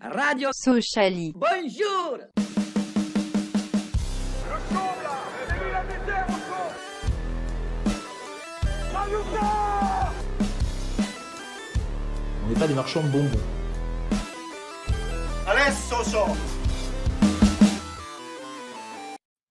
Radio Sociali. Bonjour On n'est pas des marchands de bonbons.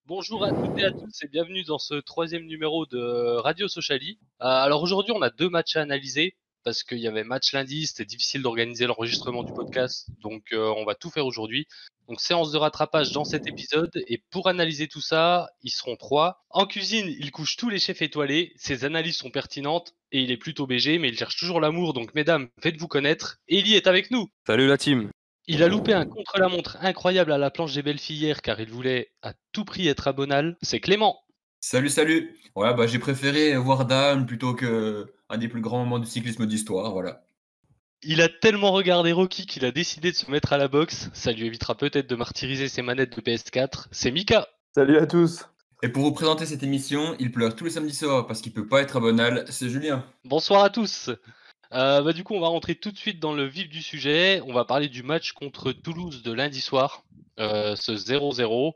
Bonjour à toutes et à tous et bienvenue dans ce troisième numéro de Radio Sociali. Euh, alors aujourd'hui on a deux matchs à analyser parce qu'il y avait match lundi, c'était difficile d'organiser l'enregistrement du podcast, donc euh, on va tout faire aujourd'hui. Donc séance de rattrapage dans cet épisode et pour analyser tout ça, ils seront trois. En cuisine, il couche tous les chefs étoilés, ses analyses sont pertinentes et il est plutôt BG mais il cherche toujours l'amour, donc mesdames, faites-vous connaître. Eli est avec nous. Salut la team. Il a loupé un contre-la-montre incroyable à la planche des belles filles hier car il voulait à tout prix être abonal. C'est Clément. Salut, salut. Ouais, bah, j'ai préféré voir Dan plutôt que un des plus grands moments du cyclisme d'histoire, voilà. Il a tellement regardé Rocky qu'il a décidé de se mettre à la boxe. Ça lui évitera peut-être de martyriser ses manettes de PS4. C'est Mika. Salut à tous. Et pour vous présenter cette émission, il pleure tous les samedis soirs parce qu'il peut pas être abonal, c'est Julien. Bonsoir à tous. Euh, bah, du coup, on va rentrer tout de suite dans le vif du sujet. On va parler du match contre Toulouse de lundi soir, euh, ce 0-0.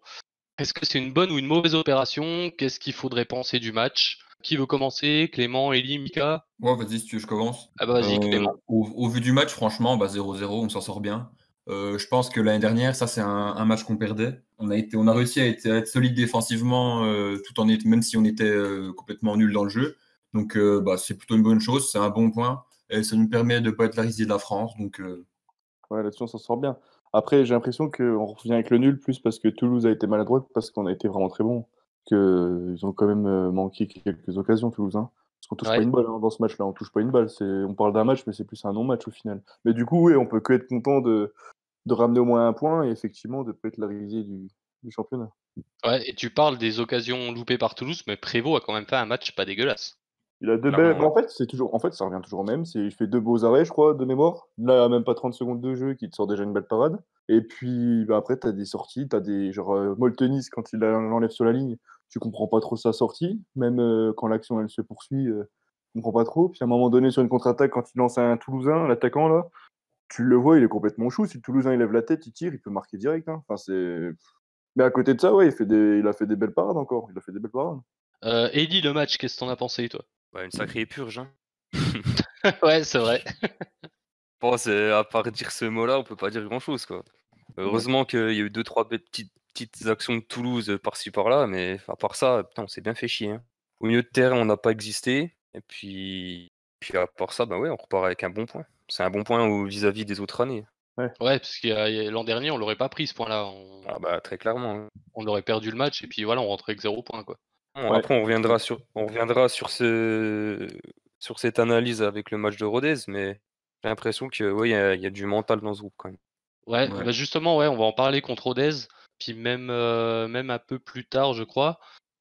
Est-ce que c'est une bonne ou une mauvaise opération? Qu'est-ce qu'il faudrait penser du match? Qui veut commencer? Clément, Eli, Mika? Ouais, vas-y, si tu veux, je commence. Ah bah vas-y, Euh, Clément. au, au vu du match, franchement, bah, 0-0, on s'en sort bien. Euh, je pense que l'année dernière, ça, c'est un, un match qu'on perdait. On a, été, on a réussi à être, à être solide défensivement, euh, tout en étant- même si on était euh, complètement nul dans le jeu. Donc, euh, bah, c'est plutôt une bonne chose, c'est un bon point. Et ça nous permet de ne pas être la risée de la France. Donc, euh, Ouais, là-dessus, on s'en sort bien. Après, j'ai l'impression qu'on revient avec le nul, plus parce que Toulouse a été maladroit, que parce qu'on a été vraiment très bon. Que ils ont quand même euh, manqué quelques occasions, Toulouse. hein. Parce qu'on touche Ouais. pas une balle hein, dans ce match-là. On touche pas une balle. C'est... On parle d'un match, mais c'est plus un non-match au final. Mais du coup, oui, on peut que être content de, de ramener au moins un point et effectivement de peut être la risée du, du championnat. Ouais, et tu parles des occasions loupées par Toulouse, mais Prévost a quand même fait un match pas dégueulasse. Il a deux belles. En fait, c'est toujours. En fait, ça revient toujours au même. C'est il fait deux beaux arrêts, je crois, de mémoire. Là, même pas 30 secondes de jeu, qui te sort déjà une belle parade. Et puis bah, après, tu as des sorties, tu as des genre euh, Moltenis quand il l'enlève sur la ligne, tu comprends pas trop sa sortie. Même euh, quand l'action elle se poursuit, euh, tu comprends pas trop. Puis à un moment donné, sur une contre-attaque, quand il lance un Toulousain, l'attaquant là, tu le vois, il est complètement chou. Si le Toulousain il lève la tête, il tire, il peut marquer direct. hein. Enfin, c'est. Mais à côté de ça, ouais, il, fait des... il a fait des belles parades encore. Il a fait des belles parades. Euh, le match, qu'est-ce que t'en as pensé, toi? Ouais, une sacrée purge. Hein. Ouais, c'est vrai. Bon, c'est, à part dire ce mot-là, on peut pas dire grand-chose. quoi. Heureusement qu'il y a eu deux, trois petites, petites actions de Toulouse euh, par-ci par-là, mais à part ça, putain, on s'est bien fait chier. hein. Au milieu de terrain, on n'a pas existé. Et puis, puis à part ça, bah ouais, on repart avec un bon point. C'est un bon point vis-à-vis des autres années. Ouais, parce que l'an dernier, on l'aurait pas pris ce point-là. On, Ah bah très clairement. hein. on aurait perdu le match et puis voilà, on rentrait avec zéro point, quoi. Bon, Ouais. Après, on reviendra sur, on reviendra sur ce, sur cette analyse avec le match de Rodez, mais j'ai l'impression que ouais, il y, a- il y a du mental dans ce groupe quand même. Ouais, Ouais. bah justement, ouais, on va en parler contre Rodez, puis même, euh, même un peu plus tard, je crois.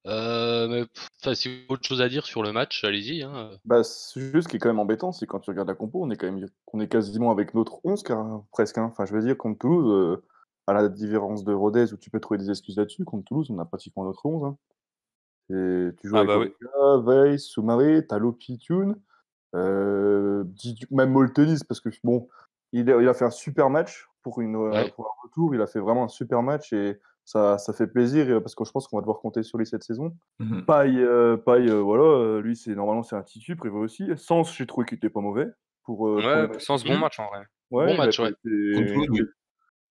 Euh, mais, si vous avez autre chose à dire sur le match, allez-y. Hein. Bah, c'est juste ce qui est quand même embêtant, c'est quand tu regardes la compo, on est quand même on est quasiment avec notre 11 car, presque. hein. Enfin, je veux dire, contre Toulouse, euh, à la différence de Rodez où tu peux trouver des excuses là-dessus, contre Toulouse, on a pratiquement notre 11. hein. Et tu joues Ah avec bah oui. Olega, Weiss, Soumaré, t'as Lopi, Thune, euh, même Moltenis, parce que bon, il a, il a fait un super match pour, une, euh, Ouais. pour un retour, il a fait vraiment un super match et ça, ça fait plaisir euh, parce que je pense qu'on va devoir compter sur lui cette saison. mhm. Paille, euh, Paille, euh, voilà, lui c'est normalement c'est un titu, prévu aussi. Sens, j'ai trouvé qu'il était pas mauvais pour. euh, pour Ouais, sans ce bon match en vrai. Ouais, bon il a match, ouais. été- Contre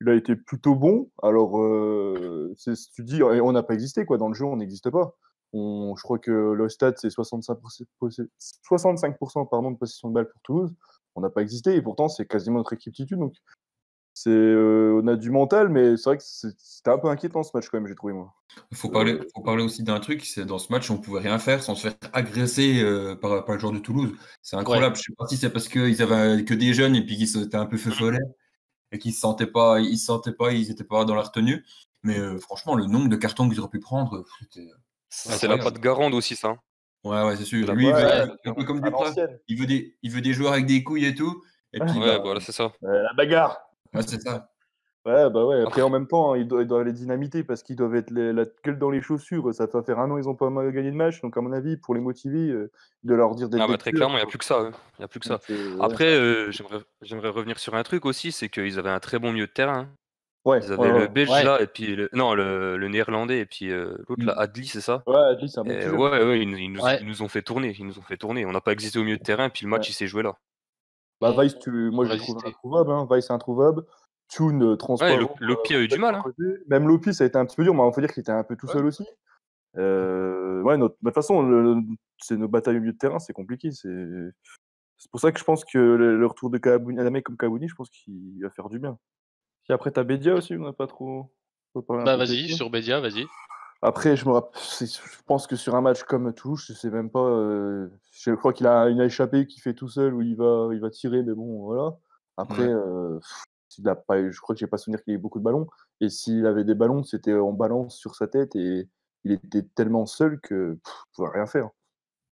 il a été plutôt bon. Alors, euh, c'est tu dis, on n'a pas existé quoi dans le jeu, on n'existe pas. On, je crois que le stade c'est 65%, possi- 65% pardon, de possession de balle pour Toulouse. On n'a pas existé et pourtant c'est quasiment notre équipe titu. Donc, c'est, euh, on a du mental, mais c'est vrai que c'était un peu inquiétant ce match quand même, j'ai trouvé moi. Il faut parler, faut parler aussi d'un truc, c'est dans ce match, on pouvait rien faire sans se faire agresser euh, par, par le joueur de Toulouse. C'est incroyable. Je sais pas si c'est parce qu'ils avaient que des jeunes et puis qu'ils étaient un peu feu follet et qu'ils se sentaient pas, ils se sentaient pas, ils étaient pas dans la retenue. Mais euh, franchement, le nombre de cartons qu'ils auraient pu prendre, euh, c'était. C'est la patte Garande aussi, ça. Hein. Ouais, ouais, c'est sûr. Lui, il veut, Ouais, un peu comme l'ancienne. il veut des, il veut des joueurs avec des couilles et tout. Et puis, Ouais, bah, voilà, c'est ça. Euh, la bagarre. ouais, c'est ça. Ouais, bah ouais. Après, en même temps, ils doivent, ils doivent les dynamiter parce qu'ils doivent être les- la gueule dans les chaussures. Ça va faire un an, ils ont pas mal gagné de match. Donc, à mon avis, pour les motiver, euh, de leur dire Ah bah, des très tueurs, clairement, il n'y a quoi. plus que ça. hein. Il y a plus que ça. Euh. Après, euh, j'aimerais j'aimerais revenir sur un truc aussi, c'est qu'ils avaient un très bon milieu de terrain. Ouais, Ils avaient ouais, le. Belge Ouais. là, et puis le, non, le, le néerlandais, et puis euh, l'autre là, Mm. Adli, c'est ça? Ouais, Adli, c'est un bon Et ouais, ouais, ils, nous- ils nous, Ouais. ils nous ont fait tourner. Ils nous ont fait tourner. On n'a pas existé au milieu de terrain, puis le match Ouais. il s'est joué là. Bah, On- Vice, tu... moi, on je le trouve introuvable. Hein. Vice, c'est introuvable. Tune, euh. Lo- Lopi a eu du mal. hein. Même Lopi, ça a été un petit peu dur, mais il faut dire qu'il était un peu tout Ouais. seul aussi. Euh, ouais, notre... bah, de toute façon, le... c'est nos batailles au milieu de terrain, c'est compliqué. C'est c'est pour ça que je pense que le, le retour de Kabouni, un mec comme Kabouni, je pense qu'il va faire du bien. Puis après, t'as Bedia aussi, on n'a pas trop. Bah vas-y, Bedia. sur Bédia, vas-y. Après, je me je pense que sur un match comme Toulouse, je sais même pas. euh, Je crois qu'il a une échappée qu'il fait tout seul où il va, il va tirer, mais bon, voilà. Après, Ouais. euh, il a pas, eu- je crois que j'ai pas souvenir qu'il ait eu beaucoup de ballons. Et s'il avait des ballons, c'était en balance sur sa tête et il était tellement seul que pff, il pouvait rien faire.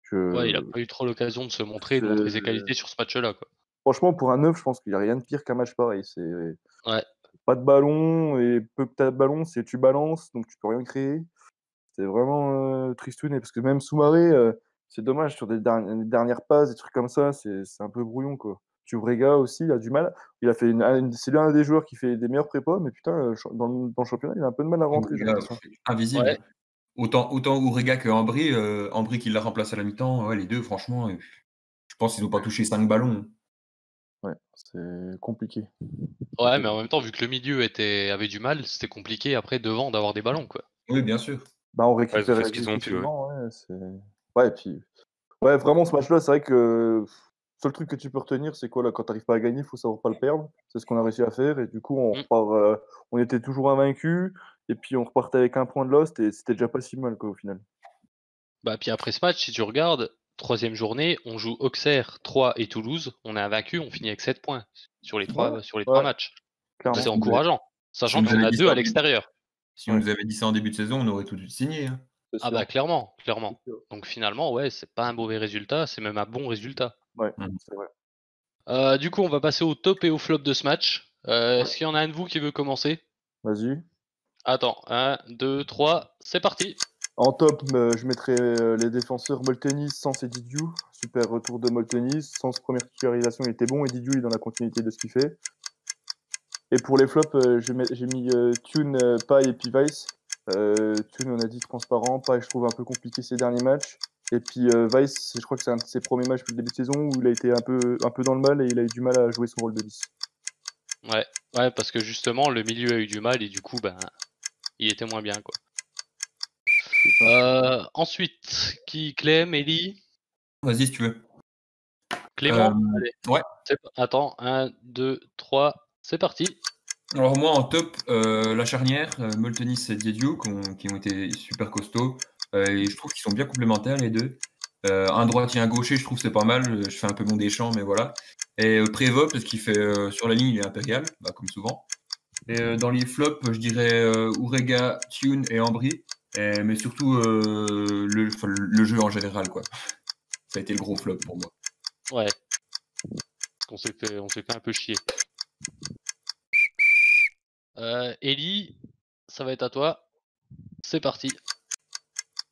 Je- Ouais, il a pas eu trop l'occasion de se montrer, de montrer ses qualités sur ce match-là. quoi. Franchement, pour un neuf, je pense qu'il n'y a rien de pire qu'un match pareil. C'est Ouais. pas de ballon et peu que de ballon, c'est tu balances, donc tu peux rien créer. C'est vraiment euh, tristouné parce que même Soumaré, euh, c'est dommage sur des, derni- des dernières passes, des trucs comme ça, c'est un peu brouillon quoi. Chuvrega aussi, il a du mal. Il a fait une, une- c'est l'un des joueurs qui fait des meilleurs prépas, mais putain, euh, dans le, dans le championnat, il a un peu de mal à rentrer. invisible. Ouais. Autant, autant Ourega que Ambry, euh, Ambry qui l'a remplacé à la mi-temps, ouais, les deux, franchement, euh, je pense qu'ils n'ont pas touché 5 ballons. Ouais, c'est compliqué. Ouais, mais en même temps, vu que le milieu était avait du mal, c'était compliqué après devant d'avoir des ballons. quoi. Oui, bien sûr. Bah, on récupère ce qu'ils ont pu, ouais. ouais, et puis ouais, vraiment ce match-là, c'est vrai que le seul truc que tu peux retenir, c'est quoi là, quand t'arrives pas à gagner, il faut savoir pas le perdre. C'est ce qu'on a réussi à faire et du coup, on Mm. repart, euh, on était toujours invaincu et puis on repartait avec un point de lost et c'était déjà pas si mal quoi au final. Bah puis après ce match, si tu regardes, troisième journée, on joue Auxerre, 3 et Toulouse. On est invaincu, on finit avec 7 points sur les trois, Ouais, sur les ouais. trois matchs. Clairement. C'est encourageant. Sachant qu'on a deux à l'extérieur. Si on nous avait dit ça en début de saison, on aurait tout de suite signé. hein. Ah bah clairement, clairement. Donc finalement, ouais, c'est pas un mauvais résultat, c'est même un bon résultat. Ouais, Mm. c'est vrai. Euh, du coup, on va passer au top et au flop de ce match. Euh, Est-ce qu'il y en a un de vous qui veut commencer? Vas-y. Attends, 1, 2, 3, c'est parti. En top, euh, je mettrais euh, les défenseurs Moltenis, Sans et Didiou. Super retour de Moltenis. Sans première titularisation, il était bon et Didiou est dans la continuité de ce qu'il fait. Et pour les flops, euh, j'ai mis Tune, Pai et puis Vice. Euh, Tune, on a dit transparent. Pai, je trouve un peu compliqué ces derniers matchs. Et puis Vice, je crois que c'est un de ses premiers matchs depuis le début de saison où il a été un peu, un peu dans le mal et il a eu du mal à jouer son rôle de 10. Ouais, ouais, parce que justement, le milieu a eu du mal et du coup, ben, il était moins bien, quoi. Euh, ensuite, qui Clem, Ellie? Vas-y, si tu veux. Clément Euh, Allez. ouais. C'est- Attends, 1, 2, 3, c'est parti. Alors moi en top, euh, la charnière, euh, Moltenis et Diediou, qui ont, qui ont été super costauds. Euh, et je trouve qu'ils sont bien complémentaires les deux. Euh, un droitier, un gaucher, je trouve que c'est pas mal. Je fais un peu mon deschamps, mais voilà. Et euh, Prévost, parce qu'il fait euh, sur la ligne, il est impérial, bah, comme souvent. Et euh, dans les flops, je dirais euh, Ourega, Tune et Ambry. Et- mais surtout euh, le, jeu en général, quoi. Ça a été le gros flop pour moi. Ouais. On s'est fait, on s'est fait un peu chier. Euh, Ellie, ça va être à toi. C'est parti.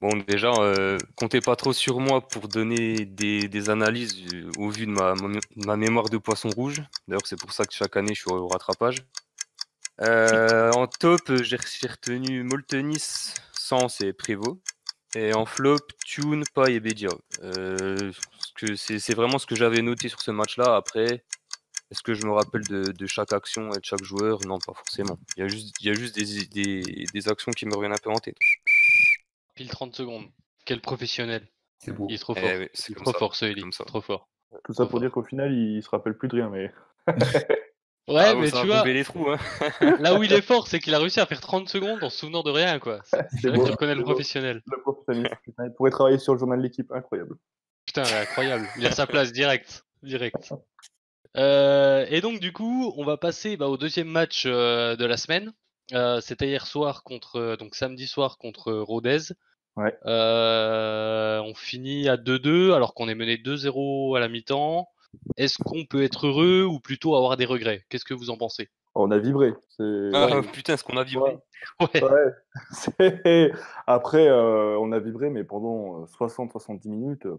Bon, déjà, euh, comptez pas trop sur moi pour donner des, des analyses euh, au vu de ma, ma, ma mémoire de poisson rouge. D'ailleurs, c'est pour ça que chaque année, je suis au rattrapage. Euh, en top, euh, j'ai j'ai retenu Moltenis, Sens et Prévost. Et en flop, Tune, Pai et Bedia. Euh, parce que c'est c'est vraiment ce que j'avais noté sur ce match-là. Après, est-ce que je me rappelle de, de chaque action et de chaque joueur? Non, pas forcément. Il y a juste, il y a juste des, des, des actions qui me reviennent un peu en tête. Pile 30 secondes. Quel professionnel. C'est beau. Il est trop Eh fort. c'est Il est trop ça, fort ce c'est ça. Trop fort. Tout ça Trop pour dire qu'au final, il se rappelle plus de rien. Mais Ouais, Ah, mais ça tu vois, les trous, hein. là où il est fort, c'est qu'il a réussi à faire 30 secondes en se souvenant de rien, quoi. C'est là que tu reconnais le professionnel. le professionnalisme, putain, il pourrait travailler sur le journal de l'équipe, incroyable. Putain, ouais, incroyable. Il a sa place direct. Direct. Euh, et donc, du coup, on va passer bah, au deuxième match euh, de la semaine. Euh, C'était hier soir contre, euh, donc samedi soir contre Rodez. Ouais. Euh, on finit à 2-2 alors qu'on est mené 2-0 à la mi-temps. Est-ce qu'on peut être heureux ou plutôt avoir des regrets? Qu'est-ce que vous en pensez? On a vibré. Ah, putain, ce qu'on a vibré? Ouais. Ouais. C'est- Après, euh, on a vibré, mais pendant 60-70 minutes. euh,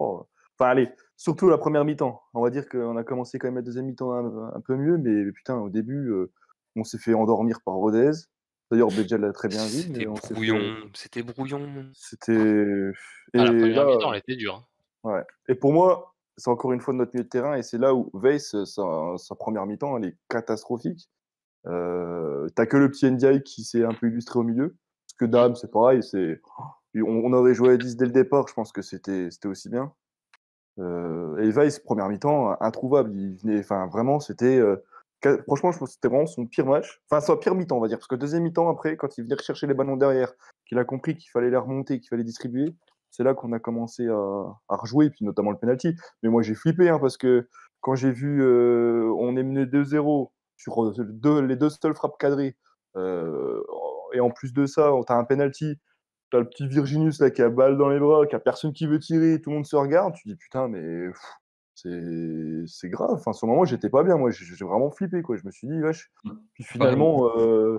oh. Enfin, allez, surtout la première mi-temps. On va dire qu'on a commencé quand même la deuxième mi-temps un, un peu mieux, mais putain, au début, euh, on s'est fait endormir par Rodez. D'ailleurs, Béja l'a très bien vu. C'était mais on s'est fait- brouillon. C'était brouillon. C'était. Et Ah, la première là, mi-temps, elle était dure. hein. Ouais. Et pour moi, c'est encore une fois notre milieu de terrain, et c'est là où Weiss, sa, sa première mi-temps, elle est catastrophique. Euh, T'as que le petit Ndiaye qui s'est un peu illustré au milieu. Parce que Dame, c'est pareil, c'est on, on aurait joué à 10 dès le départ, je pense que c'était aussi bien. Euh, et Weiss, première mi-temps, introuvable. Il enfin, vraiment, c'était. euh, franchement, je pense que c'était vraiment son pire match. Enfin, son pire mi-temps, on va dire. Parce que deuxième mi-temps, après, quand il venait rechercher les ballons derrière, qu'il a compris qu'il fallait les remonter, qu'il fallait distribuer, c'est là qu'on a commencé à, à rejouer, puis notamment le penalty. Mais moi, j'ai flippé, hein, parce que quand j'ai vu, euh, on est mené 2-0 sur euh, deux- les deux seules frappes cadrées, euh, et en plus de ça, tu as un penalty, tu as le petit Virginius là, qui a balle dans les bras, qui a personne qui veut tirer, tout le monde se regarde, tu dis putain, mais c'est grave. Enfin, sur le moment, j'étais pas bien, moi, j'ai vraiment flippé, quoi. Je me suis dit, wesh. Mm. Puis finalement, euh,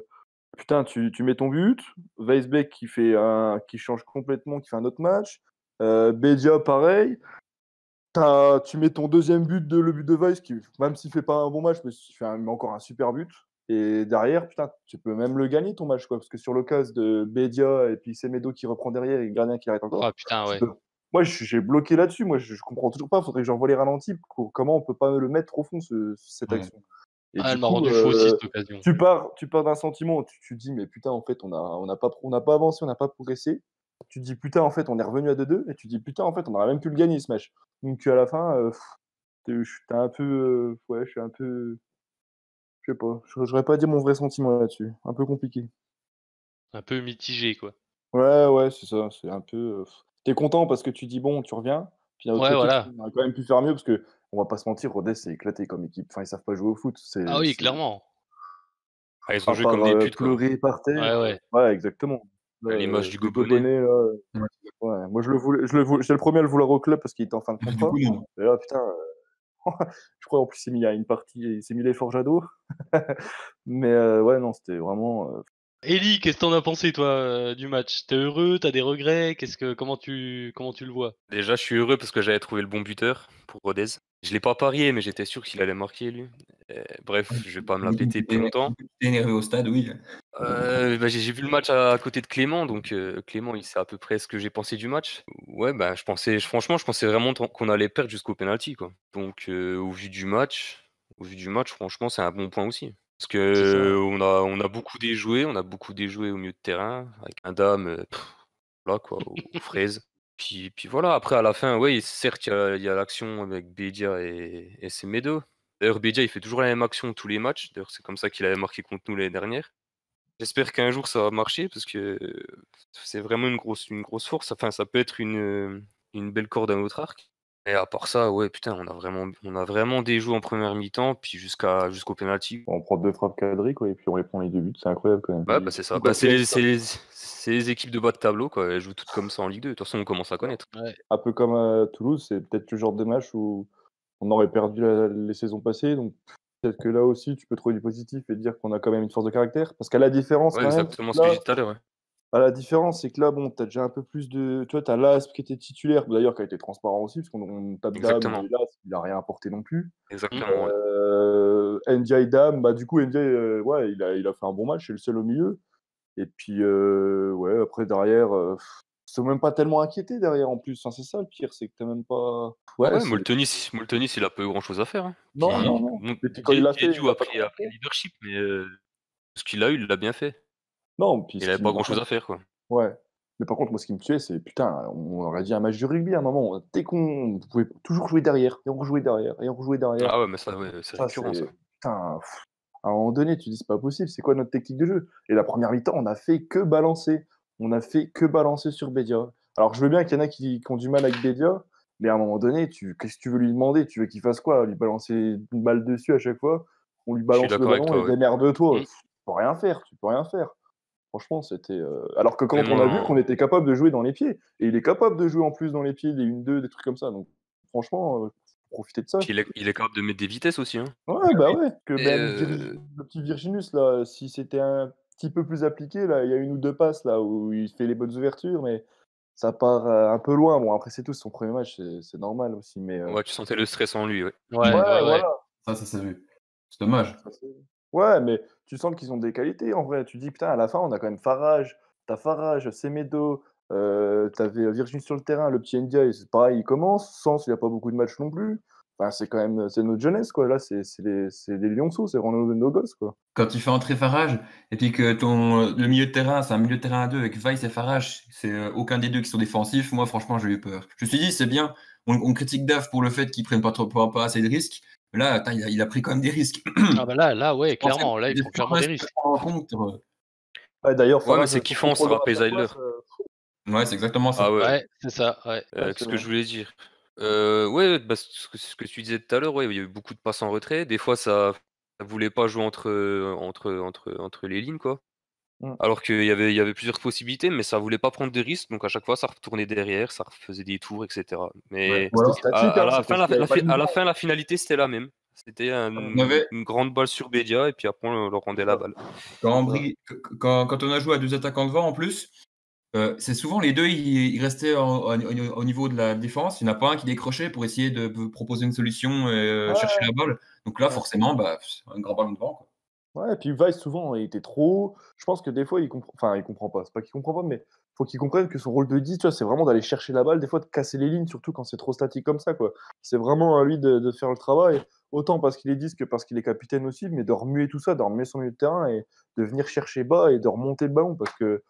putain, tu, tu mets ton but, Weisbeck qui, fait un, qui change complètement, qui fait un autre match, euh, Bedia pareil. T'as- tu mets ton deuxième but, de, le but de Weiss, qui, même s'il fait pas un bon match, mais il fait un- encore un super but. Et derrière, putain, tu peux même le gagner ton match, quoi, parce que sur le cas de Bedia et puis Semedo qui reprend derrière et gardien qui arrête encore. Ah putain, ouais. peux- Moi, j'ai bloqué là-dessus. Moi, je, je comprends toujours pas. Faudrait que j'envoie les ralentis. Co- Comment on peut pas le mettre au fond, ce- cette Ouais. Et Ah, elle m'a rendu aussi euh, cette occasion. tu pars, tu pars d'un sentiment, où tu, tu te dis, mais putain, en fait, on n'a on n'a pas, on pas avancé, on n'a pas progressé. Tu te dis, putain, en fait, on est revenu à 2-2. Et tu te dis, putain, en fait, on aurait même pu le gagner ce match. Donc, à la fin, euh, je suis un peu. euh, ouais, je suis un peu. Je sais pas. Je n'aurais pas dire mon vrai sentiment là-dessus. Un peu compliqué. Un peu mitigé, quoi. Ouais, ouais, c'est ça. C'est un peu. euh. T'es content parce que tu dis, bon, tu reviens. Puis Ouais, voilà. on aurait quand même pu faire mieux parce que, on va pas se mentir, Rodez, c'est éclaté comme équipe. Enfin, ils savent pas jouer au foot. C'est- Ah oui, c'est- clairement. Ah, ils ont À joué comme des euh, putes, pleurer par terre. Ouais, ouais. Ouais, exactement. À l'image Euh, du Gobonnet. là, euh, Ouais. ouais. Moi, je le voulais, je le voulais, j'étais le premier à le vouloir au club parce qu'il était en fin de contrat. non. Et là, putain, euh, je crois en plus, il s'est mis à une partie, il s'est mis les Forjado. Mais euh, ouais, non, c'était vraiment. euh, Eli, qu'est-ce que t'en as pensé, toi, euh, du match? T'es heureux? T'as des regrets? Qu'est-ce que, comment tu, comment tu le vois? Déjà, je suis heureux parce que j'avais trouvé le bon buteur pour Rodez. Je l'ai pas parié, mais j'étais sûr qu'il allait marquer, lui. Euh, bref, je vais pas me la péter plus longtemps. T'es énervé au stade, oui. Euh, bah, j'ai vu le match à, à côté de Clément, donc euh, Clément, il sait à peu près ce que j'ai pensé du match. Ouais, bah, je pensais, franchement, je pensais vraiment qu'on allait perdre jusqu'au penalty, quoi. Donc, euh, au vu du match, au vu du match, franchement, c'est un bon point aussi. Parce que on a, on a beaucoup déjoué, on a beaucoup déjoué au milieu de terrain, avec un dame, pff, là, quoi, aux, aux fraises. Puis, puis voilà, après, à la fin, ouais, certes, il y a, il y a l'action avec Bedia et, et Semedo. D'ailleurs, Bedia, il fait toujours la même action tous les matchs. D'ailleurs, c'est comme ça qu'il avait marqué contre nous l'année dernière. J'espère qu'un jour ça va marcher parce que c'est vraiment une grosse, une grosse force. Enfin, ça peut être une, une belle corde à notre arc. Et à part ça, ouais, putain, on a vraiment, on a vraiment déjoué en première mi-temps, puis jusqu'à jusqu'au penalty. on prend deux frappes cadrées, quoi, et puis on les prend les deux buts. C'est incroyable quand même. Ouais, bah c'est ça. Bah, c'est les, les- c'est les équipes de bas de tableau, quoi. Elles jouent toutes comme ça en Ligue 2. De toute façon, on commence à connaître. Un peu comme à Toulouse, c'est peut-être le genre de match où on aurait perdu la- les saisons passées. Donc peut-être que là aussi, tu peux trouver du positif et dire qu'on a quand même une force de caractère. Parce qu'à la différence, Ouais, quand même, exactement ce que j'ai dit tout à l'heure. À la différence, c'est que là, bon, t'as déjà un peu plus de. Tu vois, t'as Lasp qui était titulaire, d'ailleurs, qui a été transparent aussi, parce qu'on on tape Dame, Exactement. mais Lasp, il a rien apporté non plus. Exactement. ouais. Euh, NJ Dame, bah, du coup, NJ, euh, ouais, il a, il a fait un bon match, c'est le seul au milieu. Et puis, euh, ouais, après, derrière, euh, sont même pas tellement inquiétés derrière en plus. Enfin, c'est ça le pire, c'est que t'as même pas. Ouais, Ouais, c'est- Moltenis, Moltenis, il a pas eu grand chose à faire. hein. Non, Puis, non, non. Et puis quand il l'a fait, il a a pris, leadership, mais euh, ce qu'il a eu, il l'a bien fait. Non, puis Il avait pas grand chose à faire, quoi. Ouais. Mais par contre, moi, ce qui me tuait, c'est putain, on aurait dit un match de rugby à un moment. Dès qu'on pouvait toujours jouer derrière, et on rejouait derrière, et on rejouait derrière. Ah ouais, mais ça, ouais, c'est récurrent, ça. Putain, pff, à un moment donné, tu dis c'est pas possible, c'est quoi notre technique de jeu? Et la première mi-temps, on a fait que balancer. On a fait que balancer sur Bédia. Alors je veux bien qu'il y en a qui, qui ont du mal avec Bédia, mais à un moment donné, tu, qu'est-ce que tu veux lui demander? Tu veux qu'il fasse quoi? Lui balancer une balle dessus à chaque fois? On lui balance le ballon toi, et ouais. démerde-toi. Mm. Tu peux rien faire, tu peux rien faire. Franchement, c'était. euh, Alors que quand on a vu qu'on était capable de jouer dans les pieds, et il est capable de jouer en plus dans les pieds, des 1-2, des trucs comme ça. Donc franchement, euh, profiter de ça. Il est, il est capable de mettre des vitesses aussi. Hein. Ouais, bah ouais. Que même euh, le petit Virginus, là, si c'était un petit peu plus appliqué, là, il y a une ou deux passes là où il fait les bonnes ouvertures, mais ça part euh, un peu loin. Bon, après, c'est tout, son premier match, c'est normal aussi. Mais euh, Ouais, tu sentais le stress en lui. Ouais. Ouais, ouais, ouais, ouais. voilà. Ça, ça s'est vu. C'est dommage. Ouais, mais tu sens qu'ils ont des qualités en vrai. Tu dis, putain, à la fin, on a quand même Farage, t'as Farage, Semedo, euh, t'avais Virgin sur le terrain, le petit Ndiaye, c'est pareil, il commence. Sans, il n'y a pas beaucoup de matchs non plus. Enfin, c'est quand même c'est notre jeunesse, quoi. Là, c'est c'est les, c'est les lionceaux, c'est vraiment nos, nos gosses, quoi. Quand tu fais entrer Farage et puis que ton, le milieu de terrain, c'est un milieu de terrain à deux avec Weiss et Farage, c'est euh, aucun des deux qui sont défensifs, moi, franchement, j'ai eu peur. Je me suis dit, c'est bien, on, on critique Dave pour le fait qu'ils prennent pas, trop, pas, assez de risques. Mais là, attends, il, a, il a pris quand même des risques. Ah bah là, là, ouais, clairement, là, ils font clairement des risques. Ouais, D'ailleurs, Ouais, c'est kiffant, ce ça- Ouais, c'est exactement ça. Ah ouais. Ouais, c'est ça, ouais. Euh, Qu'est-ce c'est que je voulais dire Euh, Ouais, bah, ce, que, ce que tu disais tout à l'heure, ouais, il y a eu beaucoup de passes en retrait. Des fois, ça ne voulait pas jouer entre, entre, entre, entre les lignes, quoi. Mm. Alors qu'il y avait, il y avait plusieurs possibilités, mais ça voulait pas prendre de risques. Donc à chaque fois, ça retournait derrière, ça faisait des tours, etc. Mais à, hein, la fin, la, à la fin, la finalité, c'était la même. C'était un- On avait- une grande balle sur Bédia, et puis après, on leur rendait la balle. Quand, on quand on a joué à deux attaquants devant, en plus, euh, c'est souvent les deux, ils, ils restaient en- en- au, au niveau de la défense. Il n'y en a pas un qui décrochait pour essayer de proposer une solution et euh, Ouais. chercher la balle. Donc là, forcément, bah, c'est un grand ballon devant. Quoi. Ouais, et puis Weiss, souvent, il était trop. Je pense que des fois, il comprend. Enfin, il comprend pas. C'est pas qu'il comprend pas, mais faut qu'il comprenne que son rôle de 10, tu vois, c'est vraiment d'aller chercher la balle, des fois de casser les lignes, surtout quand c'est trop statique comme ça, quoi. C'est vraiment à lui de, de faire le travail, autant parce qu'il est 10 que parce qu'il est capitaine aussi, mais de remuer tout ça, de remuer son milieu de terrain et de venir chercher bas et de remonter le ballon, parce que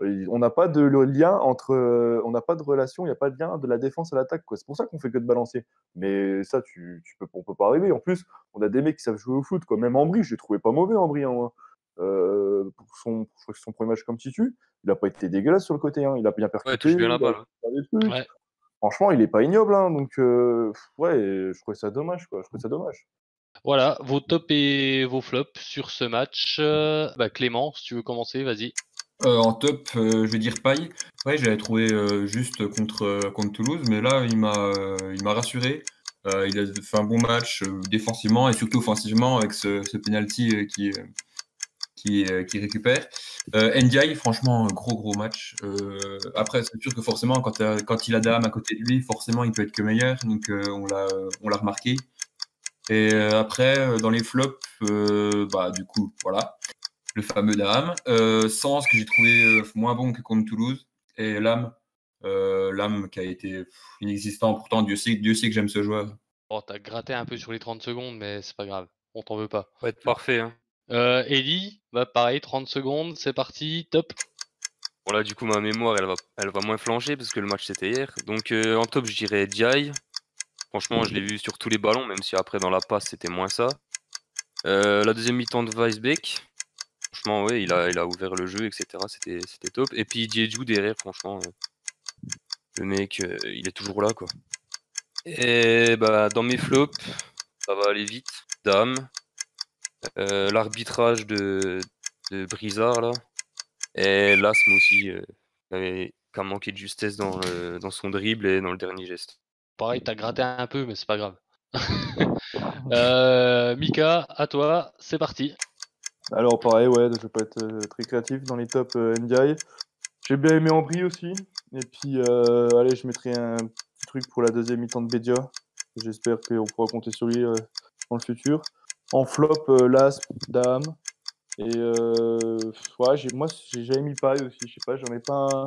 on n'a pas de le lien entre, euh, on n'a pas de relation, il n'y a pas de lien de la défense à l'attaque. C'est pour ça qu'on fait que de balancer. Mais ça, tu, tu peux, on peut pas arriver. En plus, on a des mecs qui savent jouer au foot, quoi. Même Ambry, je l'ai trouvé pas mauvais, Ambry, hein. Euh, pour son, je crois que c'est son premier match comme titu, il a pas été dégueulasse sur le côté, hein. il a bien percuté. Ouais, bien la balle. Ouais. Franchement, il est pas ignoble, hein, donc euh, ouais, je trouvais ça dommage, quoi. Je trouvais ça dommage. Voilà, vos tops et vos flops sur ce match. Euh, bah, Clément, si tu veux commencer, vas-y. Euh, en top, euh, je vais dire Paille. Ouais, j'avais trouvé euh, juste contre, contre Toulouse, mais là, il m'a il m'a rassuré. Il a fait un bon match défensivement et surtout offensivement avec ce, penalty qui, qui, récupère. Ndiaye, franchement, gros gros match. Après, c'est sûr que forcément, quand, quand il a Dame à côté de lui, forcément, il peut être que meilleur. Donc, on l'a on l'a remarqué. Et après, dans les flops, bah, du coup, voilà le fameux Dame. Euh, Sens que j'ai trouvé euh, moins bon que contre Toulouse. Et Lame, euh, Lame qui a été inexistant. Pourtant, Dieu sait, Dieu sait que j'aime ce joueur. Bon, t'as gratté un peu sur les 30 secondes, mais c'est pas grave. On t'en veut pas. Va être parfait. Hein. Euh, Ellie, bah pareil, 30 secondes, c'est parti, top. Bon là du coup ma mémoire elle va, elle va moins flancher parce que le match c'était hier. Donc euh, en top je dirais Diaye. Franchement je l'ai vu sur tous les ballons même si après dans la passe c'était moins ça. Euh, la deuxième mi-temps de Weisbeck. Franchement ouais il a, il a ouvert le jeu etc. C'était, top. Et puis Diedju derrière franchement euh, le mec euh, il est toujours là quoi. Et bah dans mes flops ça va aller vite. Dame. Euh, l'arbitrage de, Brizard là. Et l'asthme aussi, qui a manqué de justesse dans, le- dans son dribble et dans le dernier geste. Pareil, t'as gratté un peu, mais c'est pas grave. Mika, à toi, c'est parti. Alors pareil, ouais, je vais pas être euh, très créatif dans les tops euh, NDI. J'ai bien aimé Ambry aussi. Et puis, euh, allez, je mettrai un petit truc pour la deuxième mi-temps de Bédia. J'espère qu'on pourra compter sur lui dans le futur. En flop, Las, Dame. Et ouais, moi, j'ai jamais mis paille aussi. Je sais pas, j'en ai pas un,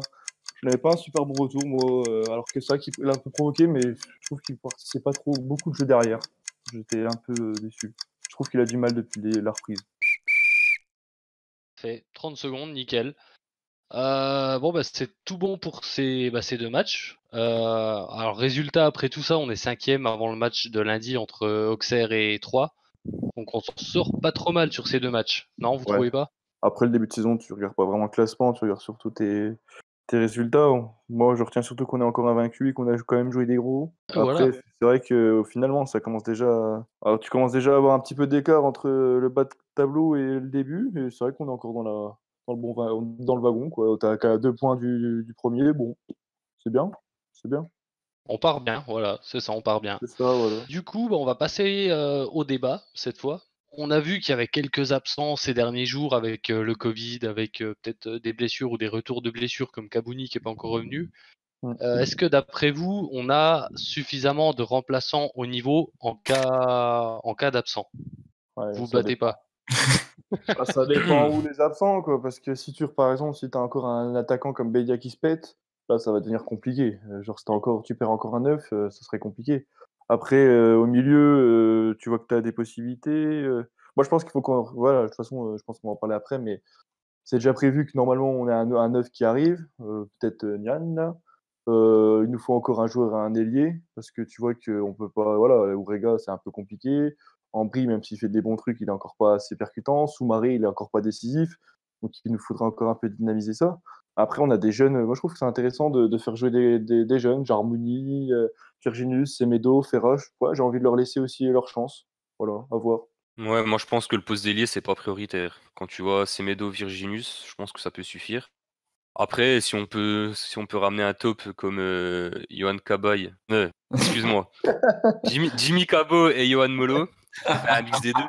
j'en avais pas un super bon retour, moi. euh, alors que ça, qui l'a un peu provoqué, mais je trouve qu'il participait pas trop, beaucoup de jeux derrière. J'étais un peu déçu. Je trouve qu'il a du mal depuis la reprise. Fait 30 secondes, nickel. Euh, bon, bah, c'est tout bon pour ces, bah, ces deux matchs. Euh, alors, résultat, après tout ça, on est cinquième avant le match de lundi entre Auxerre et Troyes. Donc, on sort pas trop mal sur ces deux matchs. Non, vous Ouais. trouvez pas? Après le début de saison, tu regardes pas vraiment le classement, tu regardes surtout tes, tes résultats. Moi, je retiens surtout qu'on est encore invaincu et qu'on a quand même joué des gros. Après, c'est vrai que finalement, ça commence déjà. à- Alors, tu commences déjà à avoir un petit peu d'écart entre le bas de tableau et le début. Et c'est vrai qu'on est encore dans, la, dans, le, bon, dans le wagon. quoi. T'as qu'à deux points du, du premier. Bon, c'est bien. C'est bien. On part bien, voilà, c'est ça, on part bien. C'est ça, voilà. Du coup, bah, on va passer euh, au débat cette fois. On a vu qu'il y avait quelques absents ces derniers jours avec euh, le Covid, avec euh, peut-être euh, des blessures ou des retours de blessures comme Kabouni qui n'est pas encore revenu. Ouais. Euh, Est-ce que d'après vous, on a suffisamment de remplaçants au niveau en cas, en cas d'absent? Ouais, Vous battez dépend. pas Ah, ça dépend où les absents, quoi. Parce que si tu, par exemple, si tu as encore un attaquant comme Bedia qui se pète, là, ça va devenir compliqué. Genre, si encore, tu perds encore un neuf, euh, ça serait compliqué. Après, au milieu, tu vois que tu as des possibilités. Moi, je pense qu'il faut qu'on. Voilà, de toute façon, je pense qu'on va en parler après, mais c'est déjà prévu que normalement, on a un, un qui arrive, peut-être. Euh, il nous faut encore un joueur, un ailier, parce que tu vois qu'on peut pas. Voilà, Urega, c'est un peu compliqué. Ambry, même s'il fait des bons trucs, il est encore pas assez percutant. Soumaré, il est encore pas décisif. Donc, il nous faudra encore un peu dynamiser ça. Après, on a des jeunes. Moi, je trouve que c'est intéressant de, faire jouer des, jeunes, Jarmouni, Virginus, Semedo, Ferroche. Ouais, j'ai envie de leur laisser aussi leur chance. Voilà, à voir. Ouais, moi je pense que le poste d'ailier, c'est pas prioritaire. Quand tu vois Semedo, Virginus, je pense que ça peut suffire. Après, si on peut, si on peut ramener un top comme euh, Johan Cabaye, euh, excuse-moi, Jimmy, Jimmy Cabot et Johan Molo, un mix des deux,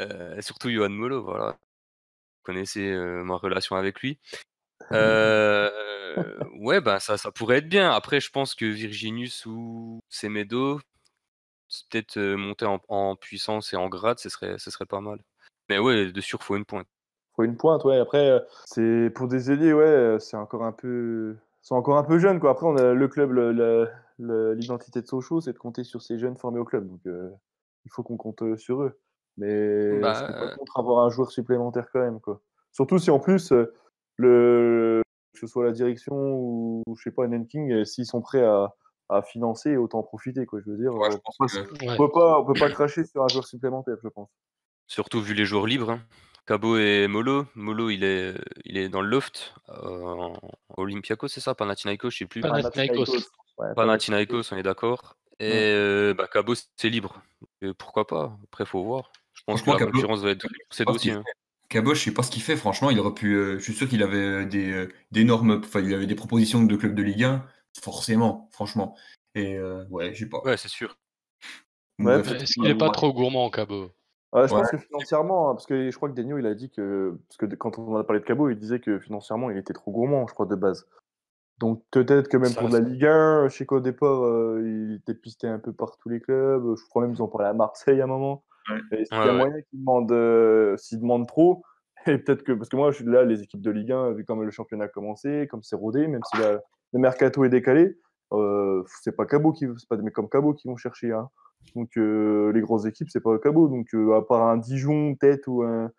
euh, surtout Johan Molo, voilà. Vous connaissez ma relation avec lui. Euh, ouais, ben ça, ça pourrait être bien. Après, je pense que Virginus ou Semedo, peut-être euh, monter en, en puissance et en grade, ce serait, ce serait pas mal. Mais ouais, de sûr, faut une pointe. faut une pointe, ouais. Après, euh, c'est pour des ailiers, ouais, c'est encore un peu, encore un peu jeunes, quoi. Après, on a le club, l'identité de Sochaux, c'est de compter sur ces jeunes formés au club, donc euh, il faut qu'on compte sur eux. Mais Bah, je serais pas contre avoir un joueur supplémentaire quand même, quoi. Surtout si en plus le, que ce soit la direction ou je sais pas Nanking, euh, s'ils sont prêts à, à financer, autant en profiter, quoi. Je veux dire, Ouais, euh, je pense que- on Ouais. peut pas, on peut pas cracher sur un joueur supplémentaire, je pense. Surtout vu les joueurs libres. Hein. Cabo et Molo. Molo, il est, il est dans le loft. euh, Olympiakos, c'est ça? Panathinaikos, je sais plus. Panathinaikos. Ouais, Panathinaikos, on est d'accord. Et Ouais. euh, bah, Cabo, c'est libre. Et pourquoi pas? Après, faut voir. Je pense que la Cabo- concurrence va être c'est aussi. Cabot, je sais pas ce qu'il fait, franchement, il aurait pu. euh, je suis sûr qu'il avait euh, des euh, d'énormes. Enfin, il avait des propositions de clubs de Ligue 1, forcément, franchement. Et euh, ouais, je sais pas. Ouais, c'est sûr. Ouais, Bref. Est-ce qu'il est pas trop gourmand, Cabo? Ouais, je Ouais. pense que financièrement, hein, parce que je crois que Denio, il a dit que, parce que quand on en a parlé de Cabo, il disait que financièrement, il était trop gourmand, je crois, de base. Donc peut-être que même Ça, pour de la Ligue 1, je sais qu'au départ, euh, il était pisté un peu par tous les clubs. Je crois même qu'ils ont parlé à Marseille à un moment. Ouais. Et s'il y a ouais. moyen qu'ils demandent, euh, s'ils demandent trop, et peut-être que, parce que moi, je suis là, les équipes de Ligue 1, vu comme le championnat a commencé, comme c'est rodé, même si la- le mercato est décalé, euh, c'est pas Cabo qui, c'est pas des mecs comme Cabo qui vont chercher. Hein. Donc euh, les grosses équipes, c'est pas Cabo. Donc euh, à part un Dijon peut-être ou un,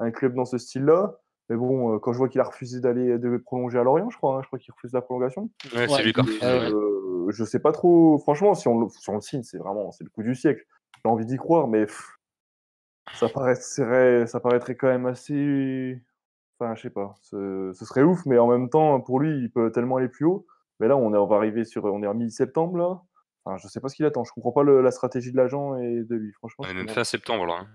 un club dans ce style-là. Mais bon, euh, quand je vois qu'il a refusé d'aller de prolonger à Lorient, je crois, hein, je crois qu'il refuse la prolongation. Ouais, c'est Ouais. lui ouais. Je sais pas trop. Franchement, si on, le- si on le signe, c'est vraiment c'est le coup du siècle. J'ai envie d'y croire, mais pff, ça paraîtrait, ça paraîtrait quand même assez. Enfin, je sais pas. Ce, ce serait ouf, mais en même temps, pour lui, il peut tellement aller plus haut. Mais là, on, est, on va arriver sur, on est en mi-septembre là. Enfin, je sais pas ce qu'il attend. Je comprends pas le- la stratégie de l'agent et de lui. Franchement, On est même fin septembre là. hein.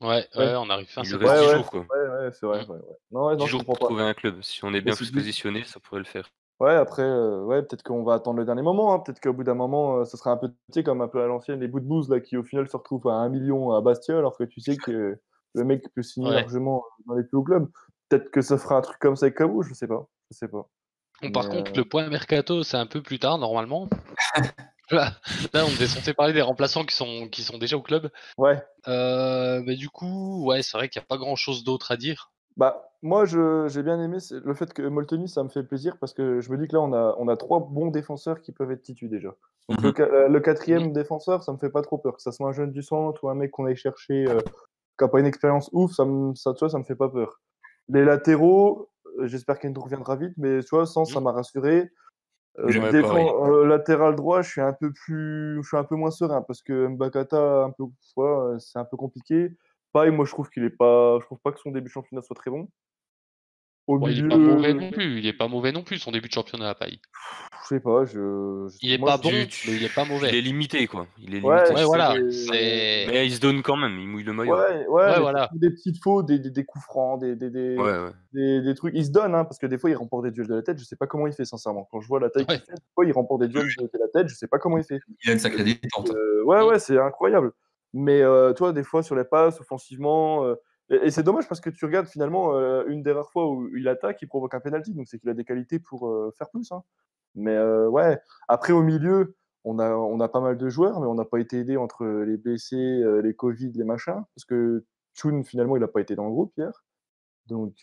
Ouais, Ouais. ouais, on arrive fin septembre. reste Ouais, 10 ouais. jours quoi. pas. Ouais, ouais, c'est vrai. Mm. Ouais, ouais. Non, ouais, 10 non, je jours pour comprends pas. trouver un club. Si on est bien plus- positionner, ça pourrait le faire. Ouais, après, euh, ouais, peut-être qu'on va attendre le dernier moment. hein. Peut-être qu'au bout d'un moment, euh, ce sera un peu, comme un peu à l'ancienne, les bouts de bouse là, qui au final se retrouvent à 1 million à Bastia, alors que tu sais que le mec peut signer Ouais. largement dans les plus hauts clubs. Peut-être que ça fera un truc comme ça avec Cabo, je sais pas. Je sais pas. Bon, par Mais, contre, euh, le point mercato, c'est un peu plus tard normalement. là, là, on était censé parler des remplaçants qui sont, qui sont déjà au club. Ouais. Euh, mais du coup, ouais, c'est vrai qu'il n'y a pas grand chose d'autre à dire. Bah, moi, j'ai bien aimé le fait que Molteni, ça me fait plaisir parce que je me dis que là, on a, on a trois bons défenseurs qui peuvent être titus déjà. Donc, Mhm. euh, le quatrième défenseur, ça me fait pas trop peur. Que ça soit un jeune du centre ou un mec qu'on aille chercher euh, qui n'a pas une expérience ouf, ça me, ça, tu vois, ça me fait pas peur. Les latéraux, euh, j'espère qu'Endo reviendra vite, mais tu vois, sans, ça m'a rassuré. Euh, défend- euh, latéral droit, je suis un peu plus, je suis un peu moins serein parce que Mbakata, un peu, c'est un peu compliqué. Pareil, moi je trouve qu'il est pas, je trouve pas que son début championnat soit très bon. Au Bon, il est milieu, pas mauvais non plus. Il est pas mauvais non plus. Son début de championnat à Paille. je sais pas, je. je- Il est moi, pas je- bon, tu- mais il est pas Il est mauvais. limité, quoi. Il est limité. Ouais, Ouais, voilà. Mais il se donne quand même, il mouille le maillot. Ouais, ouais, voilà. des petites fautes, des, des, des coups francs, des, des, des, Ouais, ouais. des, des trucs. Il se donne, hein, parce que des fois, il remporte des duels de la tête. Je sais pas comment il fait, sincèrement. Quand je vois la taille Ouais. qu'il fait, des fois, il remporte des duels de la tête. Je sais pas comment il fait. Il a une sacrée détente. Euh, ouais, ouais, c'est incroyable. Mais euh, toi, des fois, sur les passes, offensivement. euh, et c'est dommage parce que tu regardes finalement euh, une des rares fois où il attaque, il provoque un penalty. Donc c'est qu'il a des qualités pour euh, faire plus. hein. Mais euh, ouais, après au milieu, on a, on a pas mal de joueurs, mais on n'a pas été aidé entre les blessés, les Covid, les machins. Parce que Chun, finalement, il n'a pas été dans le groupe hier. Donc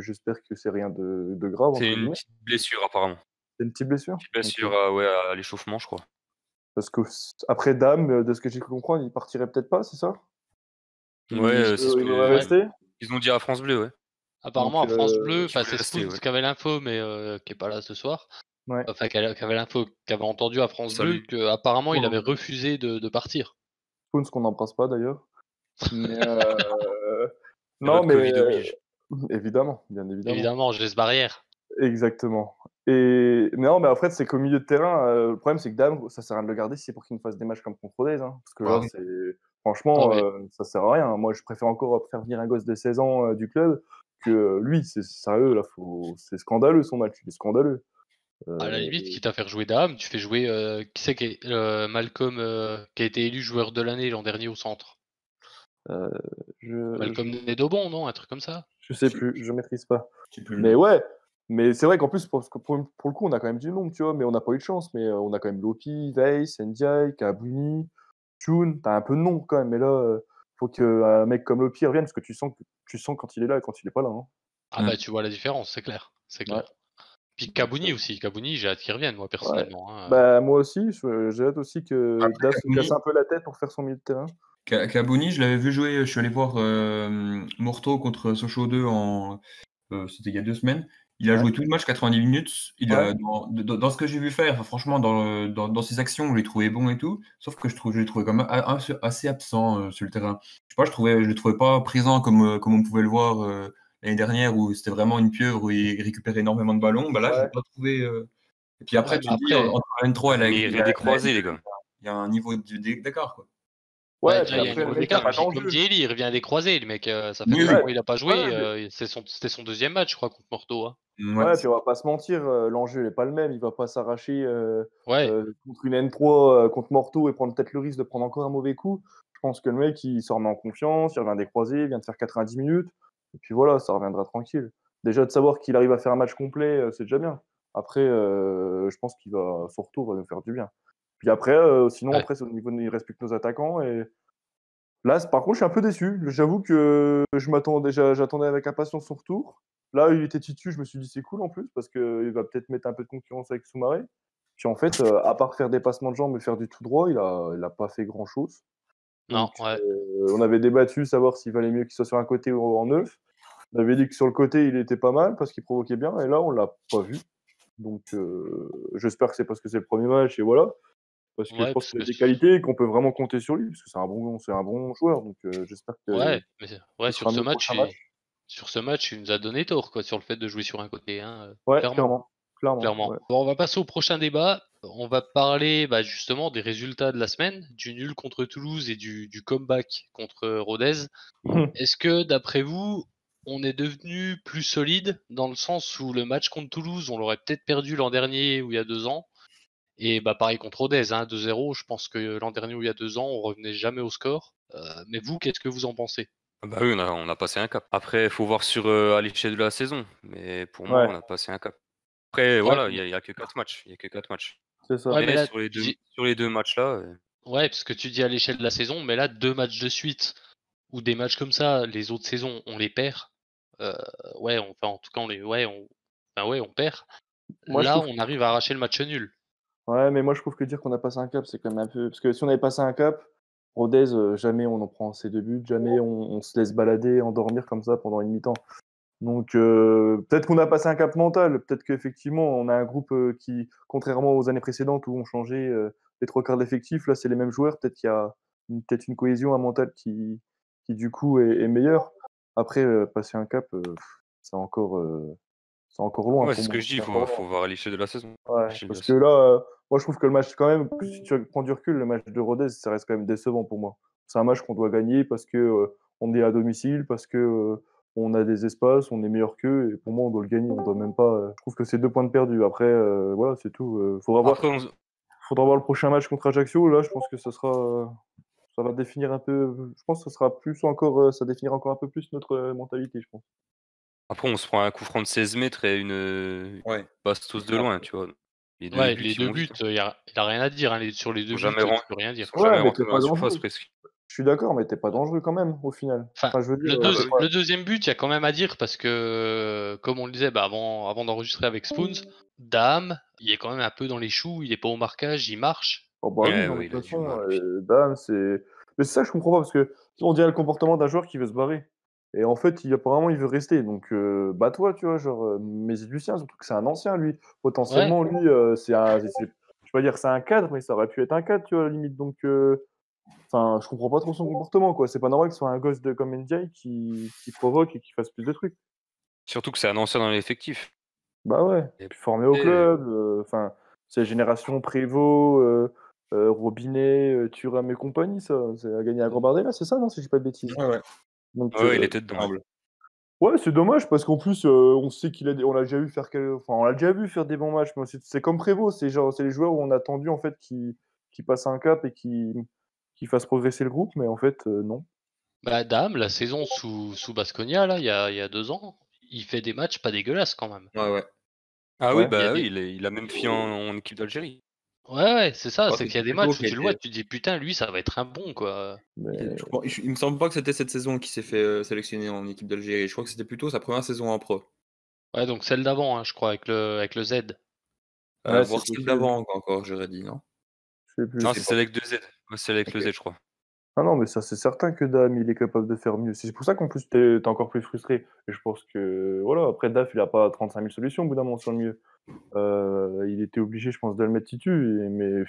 j'espère que c'est rien de, de grave. C'est une petite blessure, apparemment. C'est une petite blessure? Petite blessure à, ouais, à l'échauffement, je crois. Parce que après Dame, de ce que j'ai cru comprendre, il partirait peut-être pas, c'est ça? Ouais, euh, c'est ce il que- rester Ils ont dit à France Bleu, ouais. Apparemment, Donc, à France euh, Bleu, enfin, c'est ouais. qui avait l'info, mais euh, qui est pas là ce soir. Ouais. Enfin, qui avait l'info, qui avait entendu à France Salut. Bleu qu'apparemment, il avait refusé de, de partir. Spoons qu'on n'embrasse pas d'ailleurs. Mais, euh, non, mais évidemment, bien évidemment. Évidemment, geste barrière. Exactement. Et non, mais en fait, c'est qu'au milieu de terrain, euh, le problème, c'est que Dame, ça sert à rien de le garder si c'est pour qu'il nous fasse des matchs comme contre Rodez. Hein, parce que là, Ouais. c'est franchement, Ah ouais. euh, ça sert à rien. Moi, je préfère encore faire venir un gosse de 16 ans euh, du club que euh, lui. C'est sérieux, là, faut... c'est scandaleux son match. Il est scandaleux. À la limite, quitte à faire jouer Dame, tu fais jouer euh, qui c'est qui est euh, Malcolm euh, qui a été élu joueur de l'année l'an dernier au centre? je... Malcolm Nedobon, non? Un truc comme ça? Je sais plus, je maîtrise pas. Je Mais ouais, mais c'est vrai qu'en plus, pour, pour, pour le coup, on a quand même du nombre, tu vois, mais on n'a pas eu de chance. Mais euh, on a quand même Lopi, Weiss, Ndiaye, Kabuni, Chun, t'as un peu de nom quand même. Mais là, euh, faut qu'un mec comme Lopi revienne, parce que tu sens, que, tu sens quand il est là et quand il est pas là. hein. Ah Mm. bah tu vois la différence, c'est clair. C'est clair. Puis Kabouni aussi. Kabouni, j'ai hâte qu'il revienne, moi, personnellement. hein. Bah, moi aussi, j'ai hâte aussi que Après, Daf se Kabuni- casse un peu la tête pour faire son milieu de terrain. Ka- Kabouni, je l'avais vu jouer, je suis allé voir euh, Morto contre Sochaux 2 en. euh, C'était il y a deux semaines. Il a Ouais. joué tout le match, 90 minutes. Il a, dans, dans- dans ce que j'ai vu faire, enfin, franchement, dans, le- dans, dans ses actions, je l'ai trouvé bon et tout. Sauf que je, trouve, je l'ai trouvé quand même a- a- assez absent euh, sur le terrain. Je sais pas, je trouvais, je le trouvais pas présent comme, euh, comme on pouvait le voir euh, l'année dernière où c'était vraiment une pieuvre où il récupérait énormément de ballons. Bah là, je Ouais. l'ai pas trouvé. euh, Et puis après, Ouais, tu te dis, après- entre la N3 et la. Il y a des croisés, les gars. Il y a un niveau d'écart, quoi. Ouais, Ouais, puis il y a après, un le gros mec, il écart. pas Comme il revient des croisés, le mec. euh, ça fait Oui, qu'il a pas joué. Ouais, mais- euh, c'est son- C'était son deuxième match, je crois, contre Morto. hein. Ouais, puis on va pas se mentir, euh, l'enjeu n'est pas le même. Il va pas s'arracher euh, Ouais. euh, contre une N3, euh, contre Morto et prendre peut-être le risque de prendre encore un mauvais coup. Je pense que le mec, il s'en remet en confiance, il revient des croisés, il vient de faire 90 minutes. Et puis voilà, ça reviendra tranquille. Déjà de savoir qu'il arrive à faire un match complet, euh, c'est déjà bien. Après, euh, je pense qu'il va, son retour va nous faire du bien. Puis après, euh, sinon, Ouais. après, au niveau il reste plus que nos attaquants. Et là, par contre, je suis un peu déçu. J'avoue que je m'attendais, j'a- j'attendais avec impatience son retour. Là, il était titu, je me suis dit c'est cool en plus parce qu'il va peut-être mettre un peu de concurrence avec Soumaré. Puis en fait, euh, à part faire des passements de jambes et faire du tout droit, il a, il a pas fait grand-chose. Non, Donc, ouais. euh, on avait débattu savoir s'il valait mieux qu'il soit sur un côté ou en neuf. On avait dit que sur le côté, il était pas mal parce qu'il provoquait bien. Et là, on l'a pas vu. Donc, euh, j'espère que c'est parce que c'est le premier match et voilà. Parce que Ouais, je pense qu'il a des qualités et qu'on peut vraiment compter sur lui parce que c'est un bon, c'est un bon joueur. Donc, euh, j'espère que. Ouais, mais ouais, sur ce match, il... sur ce match, il nous a donné tort, quoi, sur le fait de jouer sur un côté. Hein, euh, Ouais, clairement. clairement. Clairement. clairement. ouais. Bon, on va passer au prochain débat. On va parler bah, justement des résultats de la semaine, du nul contre Toulouse et du, du comeback contre Rodez. Est-ce que, d'après vous, on est devenu plus solide dans le sens où le match contre Toulouse, on l'aurait peut-être perdu l'an dernier ou il y a deux ans? Et bah pareil contre Rodez, hein, 2-0. Je pense que l'an dernier ou il y a deux ans, on revenait jamais au score. Euh, mais vous, qu'est-ce que vous en pensez? Ah Bah oui, on a, on a passé un cap. Après, il faut voir sur euh, à l'échelle de la saison. Mais pour moi, Ouais. on a passé un cap. Après, voilà, il n'y a, que 4 matchs. Il y a que 4 matchs. C'est ça. Ouais, mais mais là, sur, les deux, dis- sur les deux matchs-là, euh, Ouais, parce que tu dis à l'échelle de la saison, mais là, deux matchs de suite, ou des matchs comme ça, les autres saisons, on les perd. Euh, ouais, on, enfin, en tout cas, on les, ouais, on, enfin, ouais, on perd. Moi, là, on arrive à arracher le match nul. Ouais, mais moi je trouve que dire qu'on a passé un cap, c'est quand même un peu. Parce que si on avait passé un cap, Rodez, euh, jamais on en prend ses deux buts, jamais on, se laisse balader, endormir comme ça pendant une mi-temps. Donc euh, peut-être qu'on a passé un cap mental, peut-être qu'effectivement on a un groupe euh, qui, contrairement aux années précédentes où on changeait les trois quarts de l'effectif, là c'est les mêmes joueurs, peut-être qu'il y a peut-être une cohésion, un mental qui, qui du coup est, est meilleur. Après, passer un cap, c'est encore, c'est encore loin. Ouais, c'est ce que je dis, il faut, faut voir à l'échelle de la saison. Ouais, parce la que là, euh, moi, je trouve que le match, quand même, si tu prends du recul, le match de Rodez, ça reste quand même décevant pour moi. C'est un match qu'on doit gagner parce que euh, on est à domicile, parce que euh, on a des espaces, on est meilleur qu'eux, et pour moi, on doit le gagner. On doit même pas. euh, je trouve que c'est deux points de perdu. Après, euh, voilà, c'est tout. Euh, faudra voir. Après, on, faudra voir le prochain match contre Ajaccio. Là, je pense que ça sera, ça va définir un peu. Je pense que ça sera plus encore, ça définira encore un peu plus notre mentalité, je pense. Après, on se prend un coup franc de 16 mètres et une euh, Ouais. bastos de loin, tu vois. Les deux Ouais, buts, les deux buts, hein. il n'y a, rien à dire. hein, les- sur les deux Faut buts, jamais tu ren- peux rien dire. Ouais, jamais mais pas surface presque. Je suis d'accord, mais t'es pas dangereux quand même au final. Enfin, Enfin, je veux le, dire, deux- euh, ouais. le deuxième but, il y a quand même à dire parce que, euh, comme on le disait bah, avant, avant d'enregistrer avec Spoons, Dame, il est quand même un peu dans les choux, il est pas au marquage, il marche. Oh, bah oui, Ouais, de toute façon, mal, euh, Dame, c'est. Mais c'est ça, que je comprends pas parce que on dirait le comportement d'un joueur qui veut se barrer. Et en fait, il, apparemment, il veut rester. Donc, euh, bah toi, tu vois, genre, euh, mais Lucien, surtout que c'est un ancien, lui. Potentiellement, lui, euh, c'est un. c'est- c'est- Je vais dire c'est un cadre, mais ça aurait pu être un cadre, tu vois, à la limite. Donc, euh, enfin, je comprends pas trop son comportement, quoi. C'est pas normal que ce soit un gosse de comme NJ qui, qui provoque et qui fasse plus de trucs. Surtout que c'est un ancien dans l'effectif. Bah ouais, Et- puis formé au et- club, euh, enfin, c'est la génération Prévost, euh, euh, Robinet, euh, Thuram et compagnie, ça, c'est à gagner à Gambardella, c'est ça, non, si je dis pas de bêtises? Ouais, ouais. Donc, Ouais, il était dedans. ouais. c'est dommage parce qu'en plus, euh, on sait qu'il a, des- on l'a déjà vu faire, quel- enfin, on l'a déjà vu faire des bons matchs, mais c'est c'est comme Prévost, c'est genre, c'est les joueurs où on a attendu en fait qui, qui passent un cap et qui, qui fassent progresser le groupe, mais en fait, euh, non. Bah, Dame, la saison sous, sous Basconia, là, il y a, il y a deux ans, il fait des matchs pas dégueulasses quand même. Ouais, ouais. Ah Ouais. oui, bah Il a oui, il, est- il a même fini en, en équipe d'Algérie. Ouais, ouais, c'est ça, c'est qu'il y a des matchs où tu le vois, tu te dis putain, lui, ça va être un bon, quoi. Mais, Je crois- il me semble pas que c'était cette saison qu'il s'est fait euh, sélectionner en équipe d'Algérie. Je crois que c'était plutôt sa première saison en pro. Ouais, donc celle d'avant, hein, je crois, avec le, avec le Z. Euh, Ouais, celle d'avant encore, j'aurais dit, non? Je sais plus. Non, c'est celle avec deux Z. Ouais, c'est celle avec le. Z, je crois. Ah non, mais ça, c'est certain que Dame, il est capable de faire mieux. C'est pour ça qu'en plus, t'es t'es encore plus frustré. Et je pense que, voilà, après, Daf, il a pas 35 000 solutions au bout d'un moment sur le mieux. Euh, il était obligé, je pense, de le mettre titu, mais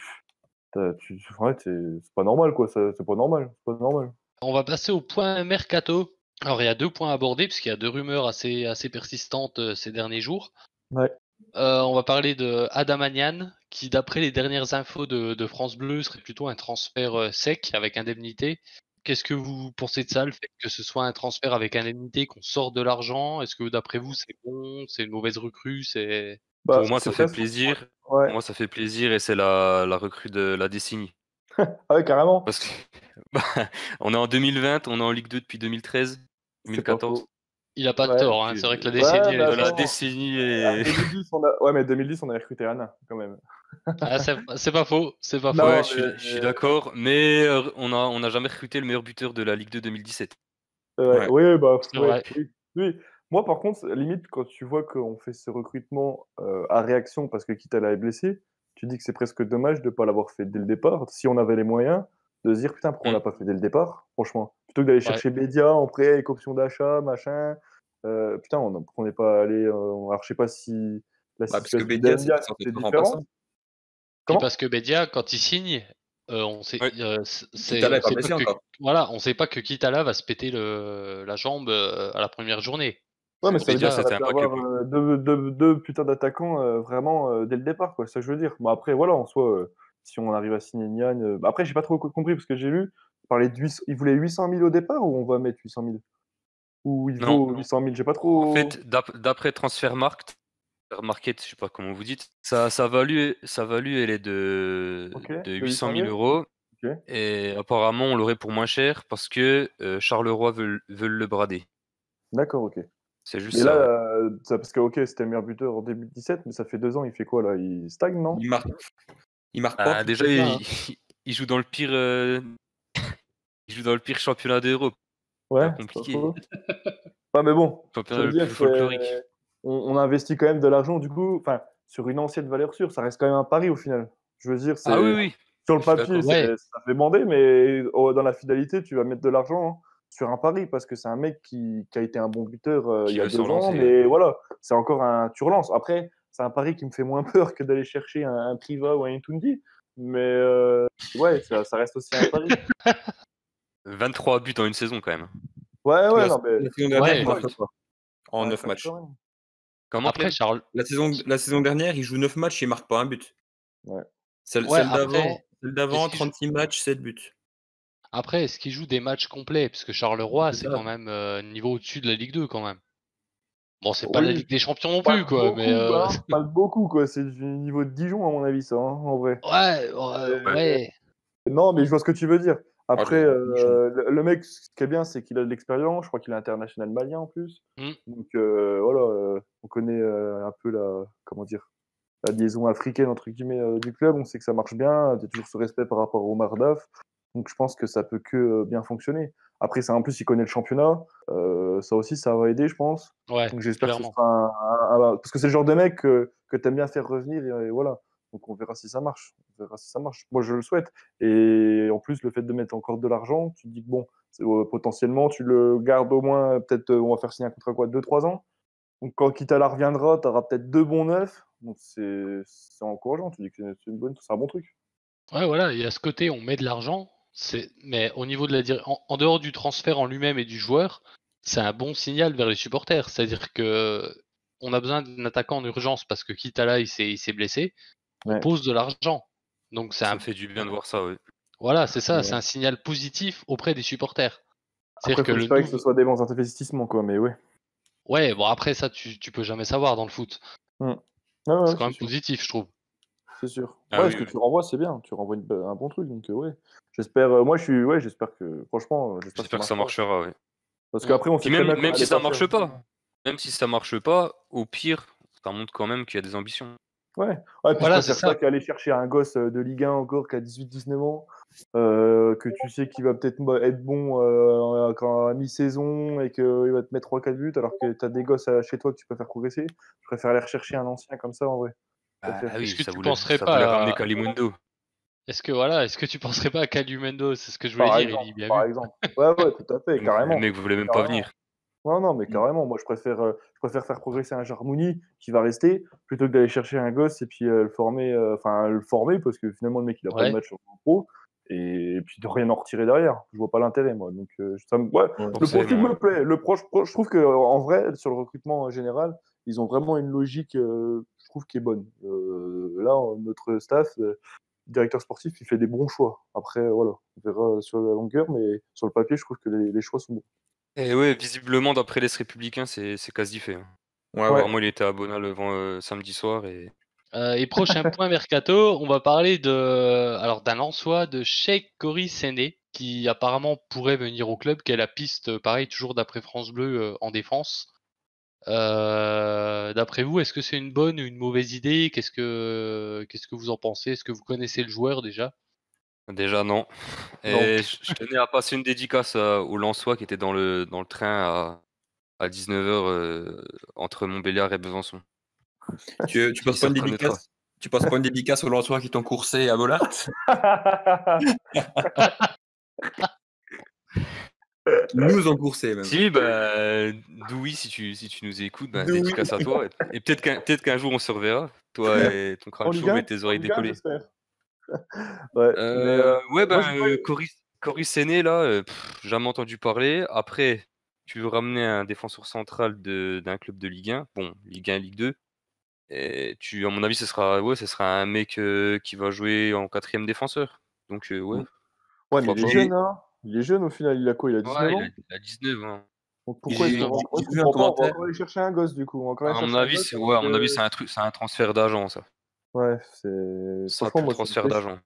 c'est pas normal, quoi. C'est pas normal. C'est pas normal. On va passer au point mercato. Alors, il y a deux points à aborder, puisqu'il y a deux rumeurs assez, assez persistantes euh, ces derniers jours. Ouais. Euh, on va parler de Adamanian, qui, d'après les dernières infos de, de France Bleu, serait plutôt un transfert sec avec indemnité. Qu'est-ce que vous pensez de ça, le fait que ce soit un transfert avec indemnité, qu'on sorte de l'argent? Est-ce que d'après vous, c'est bon C'est une mauvaise recrue C'est Bah, Pour moi, ça fait plaisir. Ouais. Pour moi, ça fait plaisir et c'est la, la recrue de la décennie. Ah ouais, carrément. Parce que bah, on est en 2020, on est en Ligue 2 depuis 2013, C'est pas 2014. faux. Il a pas Ouais, de tort, hein, c'est vrai que la Ouais, décennie, est De la décennie Ah, et. 2010, on a... Ouais, mais 2010, on a recruté Anna, quand même. Ah, c'est pas faux, c'est pas Non, faux. ouais, je suis, mais- je suis d'accord, mais euh, on a on n'a jamais recruté le meilleur buteur de la Ligue 2 2017. C'est vrai. Ouais. Oui, bah, ouais, oui, oui. Moi, par contre, limite, quand tu vois qu'on fait ce recrutement euh, à réaction parce que Kitala est blessé, tu dis que c'est presque dommage de ne pas l'avoir fait dès le départ. Si on avait les moyens, de se dire putain, pourquoi on Mm. l'a pas fait dès le départ, franchement. Plutôt que d'aller Ouais. chercher Bédia en prêt avec option d'achat, machin. euh, putain, on pourquoi on n'est pas allé. euh, alors, je sais pas si la Bah, parce que situation Bédia, être différent. Et parce que Bedia, quand il signe, euh, on sait, Ouais. euh, c'est, on sait pas que, encore. voilà, on sait pas que Kitala va se péter le, la jambe euh, à la première journée. Ouais, mais ça veut dire ça, va avoir euh, deux, deux, deux putains d'attaquants euh, vraiment euh, dès le départ, quoi. Ça je veux dire. Bon, après, voilà, en soi, euh, si on arrive à signer Nian. bah, après, j'ai pas trop co- compris parce que j'ai lu, il parlait de 800 il voulait 800 000 au départ ou on va mettre 800 000 Ou il Non. vaut 800 000 J'ai pas trop. En fait, d'ap- d'après Transfermarkt, Market, je sais pas comment vous dites, sa, sa value, elle est de, Ok, de de 800 000 000. euros. Et apparemment, on l'aurait pour moins cher parce que Charleroi veut, veut le brader. D'accord, ok. C'est juste ça. là, ouais. euh, ça, parce que, ok, c'était le meilleur buteur en 2017, mais ça fait deux ans, il fait quoi là? Il stagne, non? Il marque. Il marque Ah, pas. déjà, il, ça, hein. il- il joue dans le pire, euh, il joue dans le pire championnat d'Europe. Ouais, pas compliqué. Ouais, mais bon, ça Championnat le plus que folklorique. on, on investit quand même de l'argent, du coup, enfin, sur une ancienne valeur sûre, ça reste quand même un pari au final. Je veux dire, c'est. Ah oui, oui. Sur le papier, Ouais. ça fait bander, mais oh, dans la fidélité, tu vas mettre de l'argent hein, sur un pari parce que c'est un mec qui, qui a été un bon buteur euh, il y a deux ans, mais voilà, c'est encore un. Tu relances. Après, c'est un pari qui me fait moins peur que d'aller chercher un, un Priva ou un Intundi, mais euh, ouais, ça, ça reste aussi un pari. 23 buts en une saison quand même. Ouais, ouais, La- non, mais. la saison dernière, Ouais. il marque pas. en Ouais, 9 ça matchs. Comment Après, Charles, La saison, la saison dernière, il joue 9 matchs et il marque pas un but. Ouais. Celle, Ouais, celle d'avant, après, celle d'avant, est-ce qu'il joue- 36 matchs, 7 buts. Après, est-ce qu'il joue des matchs complets? Parce que Charleroi, C'est quand même euh, niveau au-dessus de la Ligue 2 quand même. Bon, c'est pas la. Ligue des Champions non Pas plus, quoi, beaucoup, mais. euh, hein, pas beaucoup, quoi. C'est du niveau de Dijon, à mon avis, ça, hein, en vrai. Ouais, ouais, Ouais. ouais. Non, mais je vois ce que tu veux dire. Après, je- euh, le, le mec, ce qui est bien, c'est qu'il a de l'expérience. Je crois qu'il est international malien en plus. Mm. Donc euh, voilà, euh, on connaît euh, un peu la, comment dire, la liaison africaine entre guillemets euh, du club. On sait que ça marche bien. Il y a toujours ce respect par rapport au Mardaf. Donc je pense que ça peut que euh, bien fonctionner. Après, ça, en plus, il connaît le championnat. Euh, ça aussi, ça va aider, je pense. Ouais, Donc j'espère que ce sera un, un- un- parce que c'est le genre de mec que, que tu aimes bien faire revenir et, et voilà. Donc on verra si ça marche. On verra si ça marche. Moi je le souhaite. Et en plus le fait de mettre encore de l'argent, tu te dis que bon, c'est, euh, potentiellement tu le gardes au moins peut-être euh, on va faire signer un contrat quoi, 2-3 ans. Donc quand Kitala reviendra, tu auras peut-être deux bons neufs. Donc c'est c'est encourageant. Tu dis que c'est une bonne, c'est un bon truc. Ouais, voilà, il y a ce côté, on met de l'argent, mais au niveau de la en, en dehors du transfert en lui-même et du joueur, c'est un bon signal vers les supporters. C'est-à-dire que on a besoin d'un attaquant en urgence parce que Kitala il s'est, il s'est blessé. On pose de l'argent. Donc c'est Ça un, me fait du bien de voir ça, oui. voilà, c'est ça, Ouais. c'est un signal positif auprès des supporters. C'est-à-dire que le espérer que ce soit des bons investissements quoi. Mais ouais. Ouais, bon après ça tu, tu peux jamais savoir dans le foot. Ah ouais, C'est quand même sûr. positif, je trouve. C'est sûr. Ah ouais, oui, ce que oui. tu renvoies, c'est bien. Tu renvoies une un bon truc. Donc, euh, ouais. J'espère. euh, moi, je suis. Ouais, j'espère que. Franchement, j'espère que ça marchera. oui. Parce qu'après, on sait même, même qu'on si ça marche pas, même si ça marche pas, au pire, ça montre quand même qu'il y a des ambitions. Ouais. ouais puis Voilà, je c'est ça qu'aller chercher un gosse euh, de Ligue 1 encore qui a 18-19 ans, euh, que tu sais qu'il va peut-être être bon euh, quand à mi-saison et qu'il va te mettre 3-4 buts alors que tu as des gosses à- chez toi que tu peux faire progresser. Je préfère aller rechercher un ancien comme ça en vrai. Ah oui, Est-ce que ça tu voulait, penserais ça pas voulait à- ramener Kalimundo. Est-ce que voilà, est-ce que tu penserais pas à Calumendo C'est ce que je voulais Par dire, exemple, bien par vu. exemple. Ouais, ouais, tout à fait, Le carrément. mec voulait même pas venir. Non, non, mais Mm. carrément, moi je préfère, euh, je préfère faire progresser un Jarmouni qui va rester plutôt que d'aller chercher un gosse et puis euh, le former, euh, enfin le former parce que finalement le mec il a pas Ouais. de match sur le pro et, puis de rien en retirer derrière. Je vois pas l'intérêt moi. Donc euh, ça me- ouais, le profil me plaît. Le proche, pro- je trouve que en vrai sur le recrutement en général, ils ont vraiment une logique, euh, je trouve qui est bonne. Euh, là, notre staff, euh, directeur sportif, il fait des bons choix. Après, voilà, on verra sur la longueur, mais sur le papier, je trouve que les, les choix sont bons. Et ouais, visiblement, d'après l'Est républicain, c'est c'est quasi fait. hein. Ouais. Apparemment, il était à Bona le vent, euh, samedi soir et Euh, et prochain point mercato, on va parler de alors d'un Lensois de Sheikh Kori Séné qui apparemment pourrait venir au club, qui est la piste, pareil, toujours d'après France Bleu euh, en défense. Euh, d'après vous, est-ce que c'est une bonne ou une mauvaise idée? Qu'est-ce que qu'est-ce que vous en pensez? Est-ce que vous connaissez le joueur déjà? Déjà non. Et je, je tenais à passer une dédicace à- au Lensois qui était dans le, dans le train à, à 19h entre Montbéliard et Besançon. Tu, tu passes pas une dédicace? Tu passes pas une dédicace aux Lensois qui t'ont coursé à Bollard? nous ont coursé même. Si, bah, Doui, si tu, si tu nous écoutes, bah, dédicace à toi. Et, et peut-être qu'un peut qu'un jour on se reverra, toi et ton crâne 1, et tes oreilles en Ligue 1, décollées. ouais, Euh, mais, euh, ouais, bah, moi, Cory Séné, là, euh, pff, jamais entendu parler. Après, tu veux ramener un défenseur central de- d'un club de Ligue 1, bon, Ligue 1, Ligue 2. Et tu, à mon avis, ce sera, ouais, ce sera un mec euh, qui va jouer en quatrième défenseur. Donc, euh, ouais. ouais, mais il est pas. jeune, hein. Il est jeune au final, il a quoi Il a 19 Ouais, il ans? a, il a 19 ans. Donc pourquoi il un on va encore aller chercher un gosse du coup. À mon un avis, c'est ouais, à mon que- avis, c'est un truc, c'est un transfert d'agent, ça. Ouais, c'est. Ça me transfert d'agent.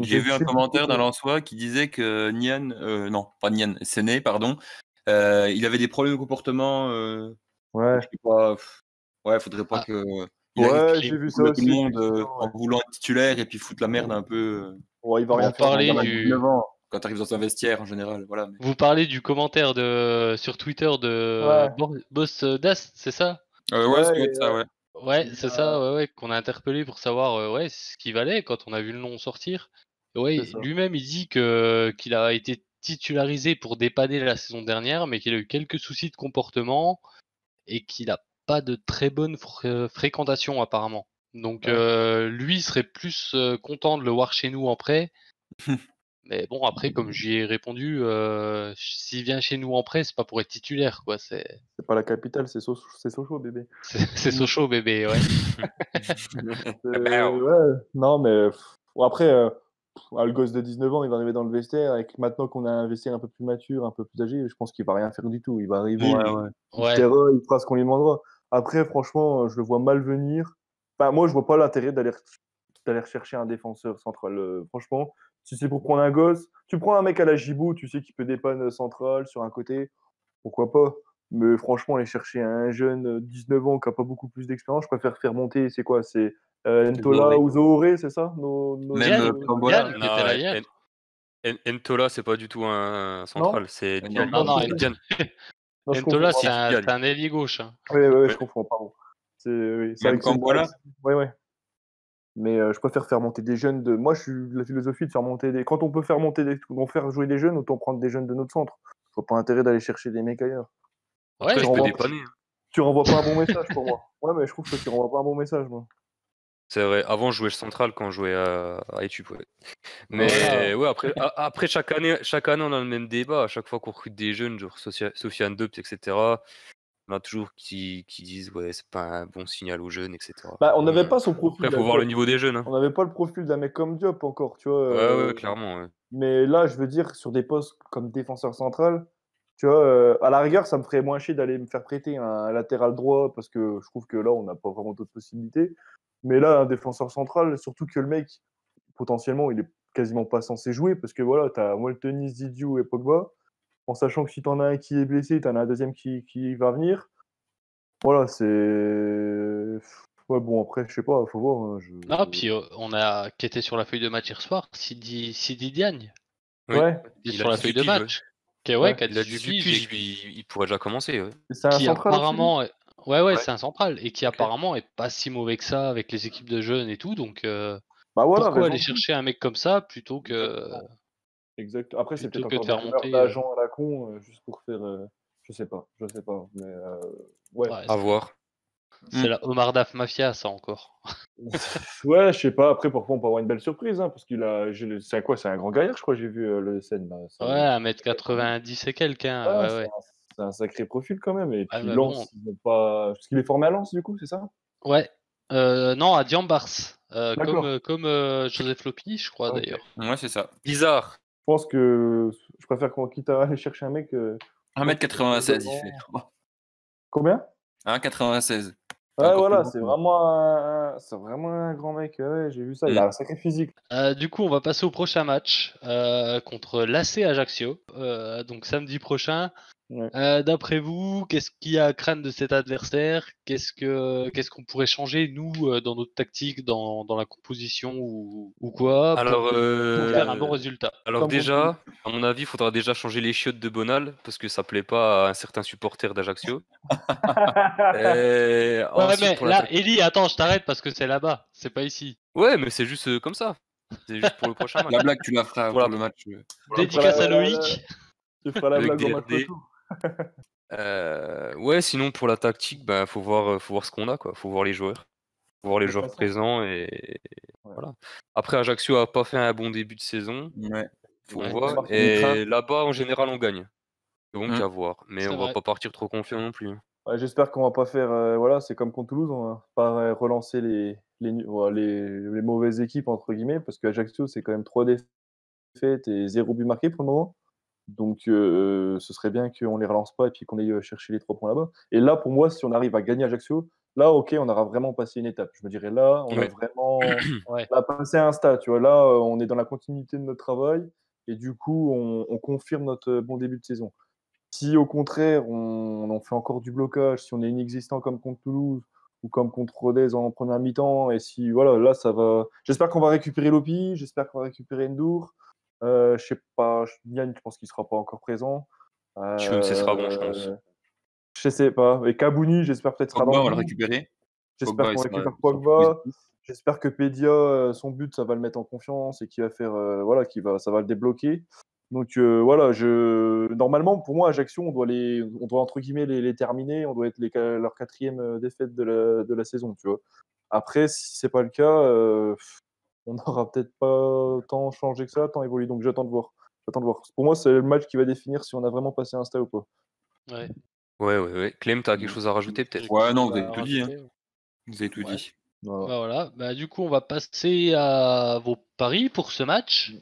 J'ai vu un commentaire d'un Lensois qui disait que Nian, euh, non, pas Nian, Séné, pardon, euh, il avait des problèmes de comportement. Euh, Ouais, je sais pas, ouais, faudrait pas Ah. que. il Ouais, j'ai vu ça fout tout aussi, le monde euh, ouais. en voulant être titulaire et puis foutre la merde un peu. euh, ouais, il va rien faire. parler du- 19 ans, quand tu arrives dans un vestiaire en général. Voilà. mais- Vous parlez du commentaire de sur Twitter de Ouais. Boss Dast, c'est ça? Euh, ouais, Ouais, ça ça, ouais. Ouais, c'est ça, ouais, ouais, qu'on a interpellé pour savoir euh, ouais, ce qu'il valait quand on a vu le nom sortir. Ouais, lui-même, il dit que qu'il a été titularisé pour dépanner la saison dernière, mais qu'il a eu quelques soucis de comportement et qu'il a pas de très bonne fr- euh, fréquentation apparemment. Donc Ouais. euh, lui serait plus euh, content de le voir chez nous en prêt. Mais bon, après, comme j'y ai répondu, euh, s'il vient chez nous en prêt, c'est pas pour être titulaire, quoi. C'est C'est pas la capitale, c'est So- c'est Sochaux, bébé. c'est Sochaux, bébé, ouais. Euh, merde. ouais, non, mais après, euh, ah, le gosse de 19 ans, il va arriver dans le vestiaire. Avec maintenant qu'on a un vestiaire un peu plus mature, un peu plus âgé, je pense qu'il va rien faire du tout. Il va arriver, Ouais, ouais. il Ouais. fera, il fera ce qu'on lui demandera. Après, franchement, euh, je le vois mal venir. Enfin, moi, je vois pas l'intérêt d'aller d'aller chercher un défenseur central. Euh, franchement, si c'est pour prendre un gosse, tu prends un mec à la Gibou, tu sais qu'il peut dépanner central sur un côté, pourquoi pas? Mais franchement, aller chercher un jeune euh, 19 ans qui a pas beaucoup plus d'expérience, je préfère faire monter, c'est quoi? C'est euh, Ntola ou Zohoré, c'est ça? Nos, nos- Même, Yann, euh, Non, En- Entola, c'est pas du tout un central, c'est Non, Dian. non, non, confonds, c'est un, ailier gauche. hein. Oui, oui, Ouais. je comprends, pardon. C'est oui, Même Oui, oui. Mais euh, je préfère faire monter des jeunes de. Moi, je suis de la philosophie de faire monter des. Quand on peut faire monter des. On faire jouer des jeunes, autant prendre des jeunes de notre centre. Je vois pas intérêt d'aller chercher des mecs ailleurs. Ouais, Après, je peux renvoie- dépanner. hein. Tu renvoies pas un bon message pour moi. Ouais, mais je trouve que tu renvoies pas un bon message, moi. C'est vrai, avant je jouais central quand je jouais à, à Etup, ouais. Mais ouais, après, a- après chaque année, chaque année on a le même débat. À chaque fois qu'on recrute des jeunes, genre Sofiane Dopt, etc. On a toujours qui, qui disent ouais c'est pas un bon signal aux jeunes, etc. Bah, on n'avait pas son profil. Après faut voir le niveau des jeunes. hein. On n'avait pas le profil d'un mec comme Diop encore, tu vois. Ouais, euh, ouais, clairement. ouais. Mais là, je veux dire, sur des postes comme défenseur central, tu vois, euh, à la rigueur, ça me ferait moins chier d'aller me faire prêter un latéral droit parce que je trouve que là, on n'a pas vraiment d'autres possibilités. Mais là, un défenseur central, surtout que le mec, potentiellement, il est quasiment pas censé jouer parce que voilà, tu as Moltenis, Didiou et Pogba. En sachant que si tu en as un qui est blessé, tu en as un deuxième qui, qui va venir. Voilà, c'est. Ouais, bon, après, je sais pas, faut voir. hein, je- Non, puis euh, on a qui était sur la feuille de match hier soir, Sidi, Sidi Diagne, Oui. Ouais, est Il sur la 18 feuille de match. Ouais, Ouais. qui a Il a 18 18 piges, piges, il, il pourrait déjà commencer. Ouais. c'est un qui central. apparemment ouais, ouais, Ouais. c'est un central et qui apparemment est pas si mauvais que ça avec les équipes de jeunes et tout donc euh, Bah voilà, pourquoi aller chercher un mec comme ça plutôt que. Exact. Après, c'est peut-être encore monter, euh. d'agents à la con, euh, juste pour faire. euh, je sais pas, je sais pas. Mais euh, ouais. Ouais, À voir. c'est Mm. la Omar Daf Mafia ça encore. ouais, je sais pas. Après, parfois, on peut avoir une belle surprise, hein, parce qu'il a. C'est un quoi C'est un grand gaillard, je crois. J'ai vu euh, le scène. Là. Ouais, 1m90 et quelques hein, Ouais, ouais, c'est ouais. un- C'est un sacré profil quand même. Et puis Ah, mais Lens, ils ont pas. Parce qu'il est formé à Lens, du coup, c'est ça? Ouais. Euh, non, à Diambars, euh, comme, euh, comme euh, Joseph Lopi, je crois d'ailleurs. Ouais, c'est ça. Bizarre. Je pense que je préfère qu'on quitte à aller chercher un mec. euh, 1m96, il fait. Combien? 1m96. Ouais, Encore voilà, c'est vraiment, un... c'est vraiment un grand mec. Ouais, j'ai vu ça. Il a Mm. un sacré physique. Euh, du coup, on va passer au prochain match euh, contre l'AC Ajaccio, euh, donc samedi prochain. Ouais. Euh, D'après vous, qu'est-ce qu'il y a à craindre de cet adversaire? Qu'est-ce que qu'est-ce qu'on pourrait changer nous euh, dans notre tactique, dans, dans la composition ou, ou quoi pour, Alors, pour euh, faire un bon résultat? Alors Comme déjà, à mon avis, il faudra déjà changer les chiottes de Bonal parce que ça plaît pas à un certain supporter d'Ajaccio. Et Ouais, ensuite, mais pour là, Eli, attends, je t'arrête parce que c'est là-bas, c'est pas ici. Ouais, mais c'est juste euh, comme ça. C'est juste pour le prochain match. La blague, tu la feras Voilà. pour le match. euh. Dédicace à Loïc. Tu feras la blague au match. Euh, ouais, sinon pour la tactique, bah, faut voir, euh, faut voir ce qu'on a, quoi. Faut voir les joueurs, faut voir les joueurs façon. présents et Ouais. voilà. Après, Ajaccio a pas fait un bon début de saison, Ouais. faut Ouais. voir. Et là-bas, en général, on gagne. Donc Mm. à voir. Mais on va vrai. pas partir trop confiant non plus. Ouais, J'espère qu'on va pas faire. euh, voilà, c'est comme contre Toulouse, on va pas relancer les, les mauvaises équipes, entre guillemets, parce qu'Ajaccio, c'est quand même trois défaites et zéro but marqué pour le moment. Donc, euh, ce serait bien qu'on les relance pas et puis qu'on aille euh, chercher les trois points là-bas. Et là, pour moi, si on arrive à gagner Ajaccio, là, ok, on aura vraiment passé une étape. Je me dirais là, on Ouais. a vraiment Ouais. passé un stade. Tu vois, là, euh, on est dans la continuité de notre travail et du coup, on, on confirme notre bon début de saison. Si au contraire, on, on fait encore du blocage, si on est inexistant comme contre Toulouse ou comme contre Rodez en première mi-temps, et si voilà, là, ça va. J'espère qu'on va récupérer Lopi, j'espère qu'on va récupérer Ndour. Euh, je sais pas, je- Yann, je pense qu'il sera pas encore présent. Chum, ce sera bon, je pense. Euh, Je sais pas. Et Kabouni, j'espère peut-être sera Pogba, on va le récupérer. J'espère qu'on récupère Pogba. J'espère que Pedia, euh, son but, ça va le mettre en confiance et qu'il va faire, euh, voilà, qu'il va, ça va le débloquer. Donc euh, voilà, je, normalement, pour moi, Ajaccio, on doit les, on doit entre guillemets les, les terminer. On doit être les, leur quatrième euh, défaite de la, de la saison, tu vois. Après, si c'est pas le cas, euh, on n'aura peut-être pas tant changé que ça, tant évolué. Donc j'attends de voir. J'attends de voir. Pour moi, c'est le match qui va définir si on a vraiment passé un stade ou pas. Ouais. Ouais, ouais, ouais. Clem, t'as quelque chose à rajouter peut-être? Ouais, non, vous Bah, avez tout dit. hein. Vous avez tout Ouais. dit. Voilà. Bah voilà. Bah, du coup, on va passer à vos paris pour ce match.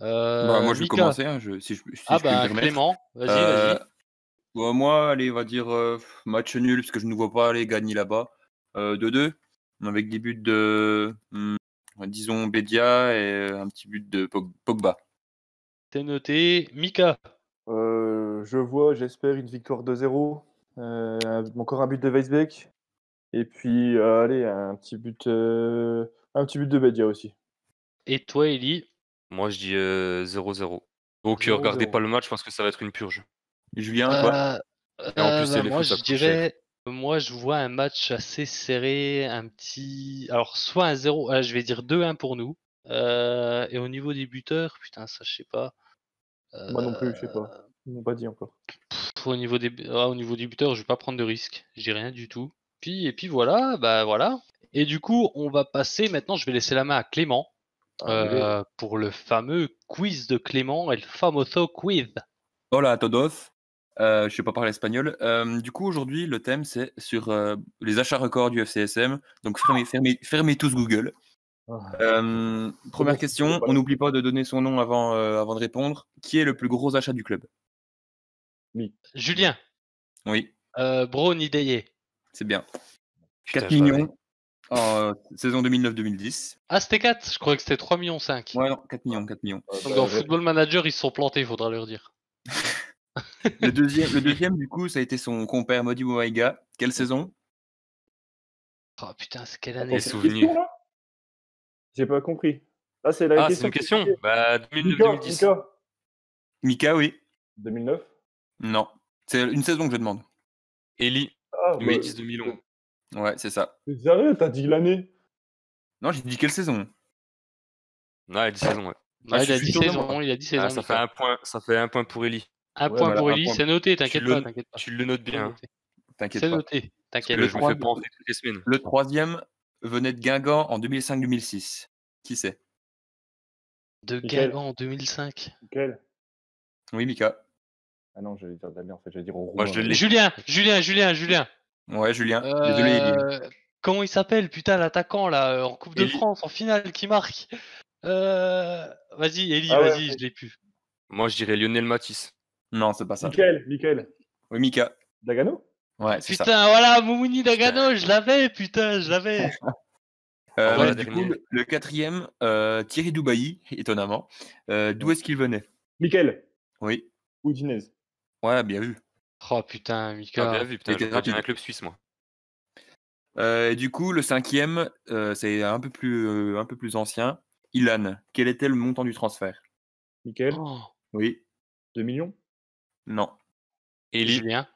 Euh, Bah, moi, je vais Mika. commencer, hein, je- si je, si Ah je peux me bah. Clément, vas-y, Euh, vas-y. bon, moi, allez, on va dire euh, match nul, parce que je ne vois pas aller gagner là-bas. Euh, 2-2, avec des buts de, hmm, disons, Bédia et un petit but de Pog- Pogba. C'est noté. Mika. Euh, je vois, j'espère, une victoire 2-0. Euh, encore un but de Weisbeck. Et puis, euh, allez, un petit but, euh, un petit but de Bedia aussi. Et toi, Eli? Moi, je dis euh, 0-0. Donc, euh, 0-0. regardez pas le match parce que ça va être une purge. Julien, Euh, Et en euh, plus, c'est bah, les moi, je dirais, moi, je vois un match assez serré, un petit, alors soit un 0, euh, je vais dire 2-1 pour nous. Euh, et au niveau des buteurs, putain, ça, je sais pas. Moi non plus, je sais Euh, pas. Ils m'ont pas dit encore. pff, au niveau des, ah, au niveau des buteurs, je vais pas prendre de risque. Je dis rien du tout. Puis, et puis voilà, bah voilà. Et du coup, on va passer maintenant. Je vais laisser la main à Clément Allez. euh, pour le fameux quiz de Clément, el famoso quiz. Hola a todos. Euh, je sais pas parler espagnol. Euh, du coup, aujourd'hui, le thème, c'est sur euh, les achats records du FCSM. Donc, fermez, fermez, fermez tous Google. Ah. Euh, première question, on n'oublie pas de donner son nom avant, euh, avant de répondre. Qui est le plus gros achat du club? Julien, Oui, euh, Bro Nideye. c'est bien. Putain, 4 je l'avais. millions en euh, saison 2009-2010. Ah, c'était 4 Je croyais que c'était 3 millions 5. Ouais, non, 4 millions, 4 millions. Ah, Donc dans Football Manager, ils se sont plantés, il faudra leur dire. Le deuxième, le deuxième, du coup, ça a été son compère Modi Mouaïga. Quelle saison? Oh putain, c'est quelle année J'ai pas compris. Ah, c'est la Ah, c'est une question Bah, 2009-2010. Mika, Mika. Mika, oui. 2009 Non. C'est une saison que je demande. Eli, Ah, bah, 2010-2011. Ouais, c'est ça. t'es sérieux, t'as dit l'année? Non, j'ai dit quelle saison? Ouais, 10 saisons, ouais. Ouais, Ah, il a dit de saison, il a dit saison. Ah, ça, fait un point, ça fait un point pour Eli. Un Ouais, point voilà, pour point. c'est noté, t'inquiète le- pas, t'inquiète pas. Tu le notes C'est bien. hein. noté. T'inquiète C'est pas. noté, Parce t'inquiète. je me trois- fais pas rentrer toutes les semaines. Le troisième venait de Guingamp en 2005-2006. Qui c'est? De. Guingamp en 2005. Quel Oui, Mika. Ah non, j'allais dire Damien, en fait, j'allais dire au Moi, je. Julien, Julien, Julien, Julien. Ouais, Julien. Désolé. Euh, comment il s'appelle, putain, l'attaquant là, euh, en Coupe de. France, en finale, qui marque? Euh, Vas-y, Eli, Ah ouais, vas-y, ouais. je l'ai plus. Moi, je dirais Lionel Matisse. Non, c'est pas ça. Michael, Michael. Oui, Mika. Dagano Ouais, c'est ça. Putain, voilà, Moumouni Dagano, je l'avais, putain, je l'avais. Euh, Ah la du coup, le, quatrième, euh, Thierry Doubaï, étonnamment. Euh, D'où est-ce qu'il venait? Michael. Oui. Udinez. Ouais, bien vu. Oh putain, Ah, Mika. bien vu, putain, rapide. un club suisse, moi. Euh, et du coup, le cinquième, euh, c'est un peu plus, euh, un peu plus ancien. Ilan. Quel était le montant du transfert? Michael. Oh, Oui. 2 millions? Non. Eli, Julien,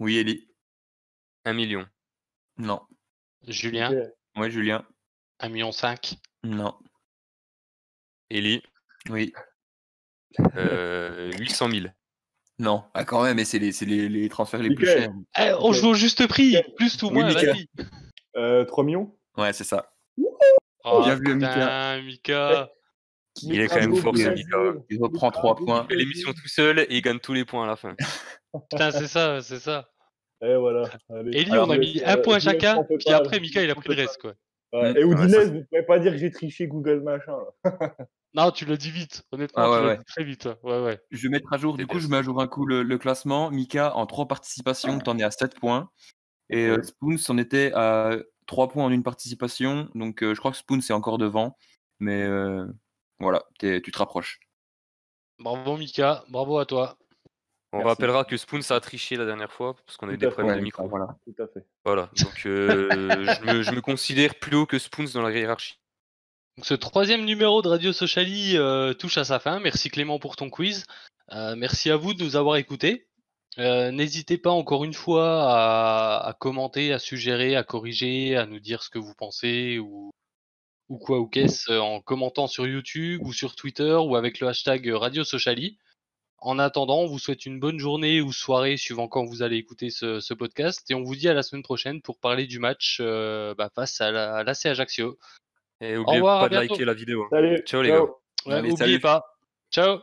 Oui, Eli. 1 million. Non. Julien? Ouais, Julien. 1,5 million. Non. Eli, Oui. euh, 800 000. Non. Ah, quand même, mais c'est les, c'est les, les transferts les plus chers. Eh, on joue au juste prix, plus ou Oui, moins, vas-y. Euh, 3 millions Ouais, c'est ça. Oh, Bien vu, putain, Mika. Il est quand même fort, ce Mika. Il reprend trois points. Il fait l'émission tout seul et il gagne tous les points à la fin. Putain, c'est ça, c'est ça. Et voilà. Allez. Alors, on a mis un euh, point chacun, puis pas, après, Mika, il a pris le reste, quoi. Ouais, Mm. Et Ouais, Udinez, ça- vous pouvez pas dire que j'ai triché Google machin. Là. Non, tu l'as dit vite, honnêtement, Ah ouais, tu ouais. dit très vite. Ouais, ouais. Je vais mettre à jour, du coup, je mets à jour un coup le, le classement. Mika, en trois participations, t'en es à 7 points. Et euh, Spoons en était à 3 points en une participation. Donc, euh, je crois que Spoons est encore devant. Mais euh, voilà, tu te rapproches. Bravo, Mika, bravo à toi. On Merci. rappellera que Spoon ça a triché la dernière fois parce qu'on a eu des fait, problèmes de micro. voilà. Tout à fait. Voilà, donc euh, je, me, je me considère plus haut que Spoons dans la hiérarchie. Donc, ce troisième numéro de Radio Sociali euh, touche à sa fin. Merci Clément pour ton quiz. Euh, merci à vous de nous avoir écoutés. Euh, N'hésitez pas encore une fois à, à commenter, à suggérer, à corriger, à nous dire ce que vous pensez ou, ou quoi ou qu'est-ce euh, en commentant sur YouTube ou sur Twitter ou avec le hashtag Radio Sociali. En attendant, on vous souhaite une bonne journée ou soirée suivant quand vous allez écouter ce, ce podcast et on vous dit à la semaine prochaine pour parler du match euh, bah, face à la, à l'AC Ajaccio. Et oubliez revoir, à pas de bientôt. liker la vidéo. hein. Salut. Ciao, les gars. Ouais, Allez, oubliez salut. pas. Ciao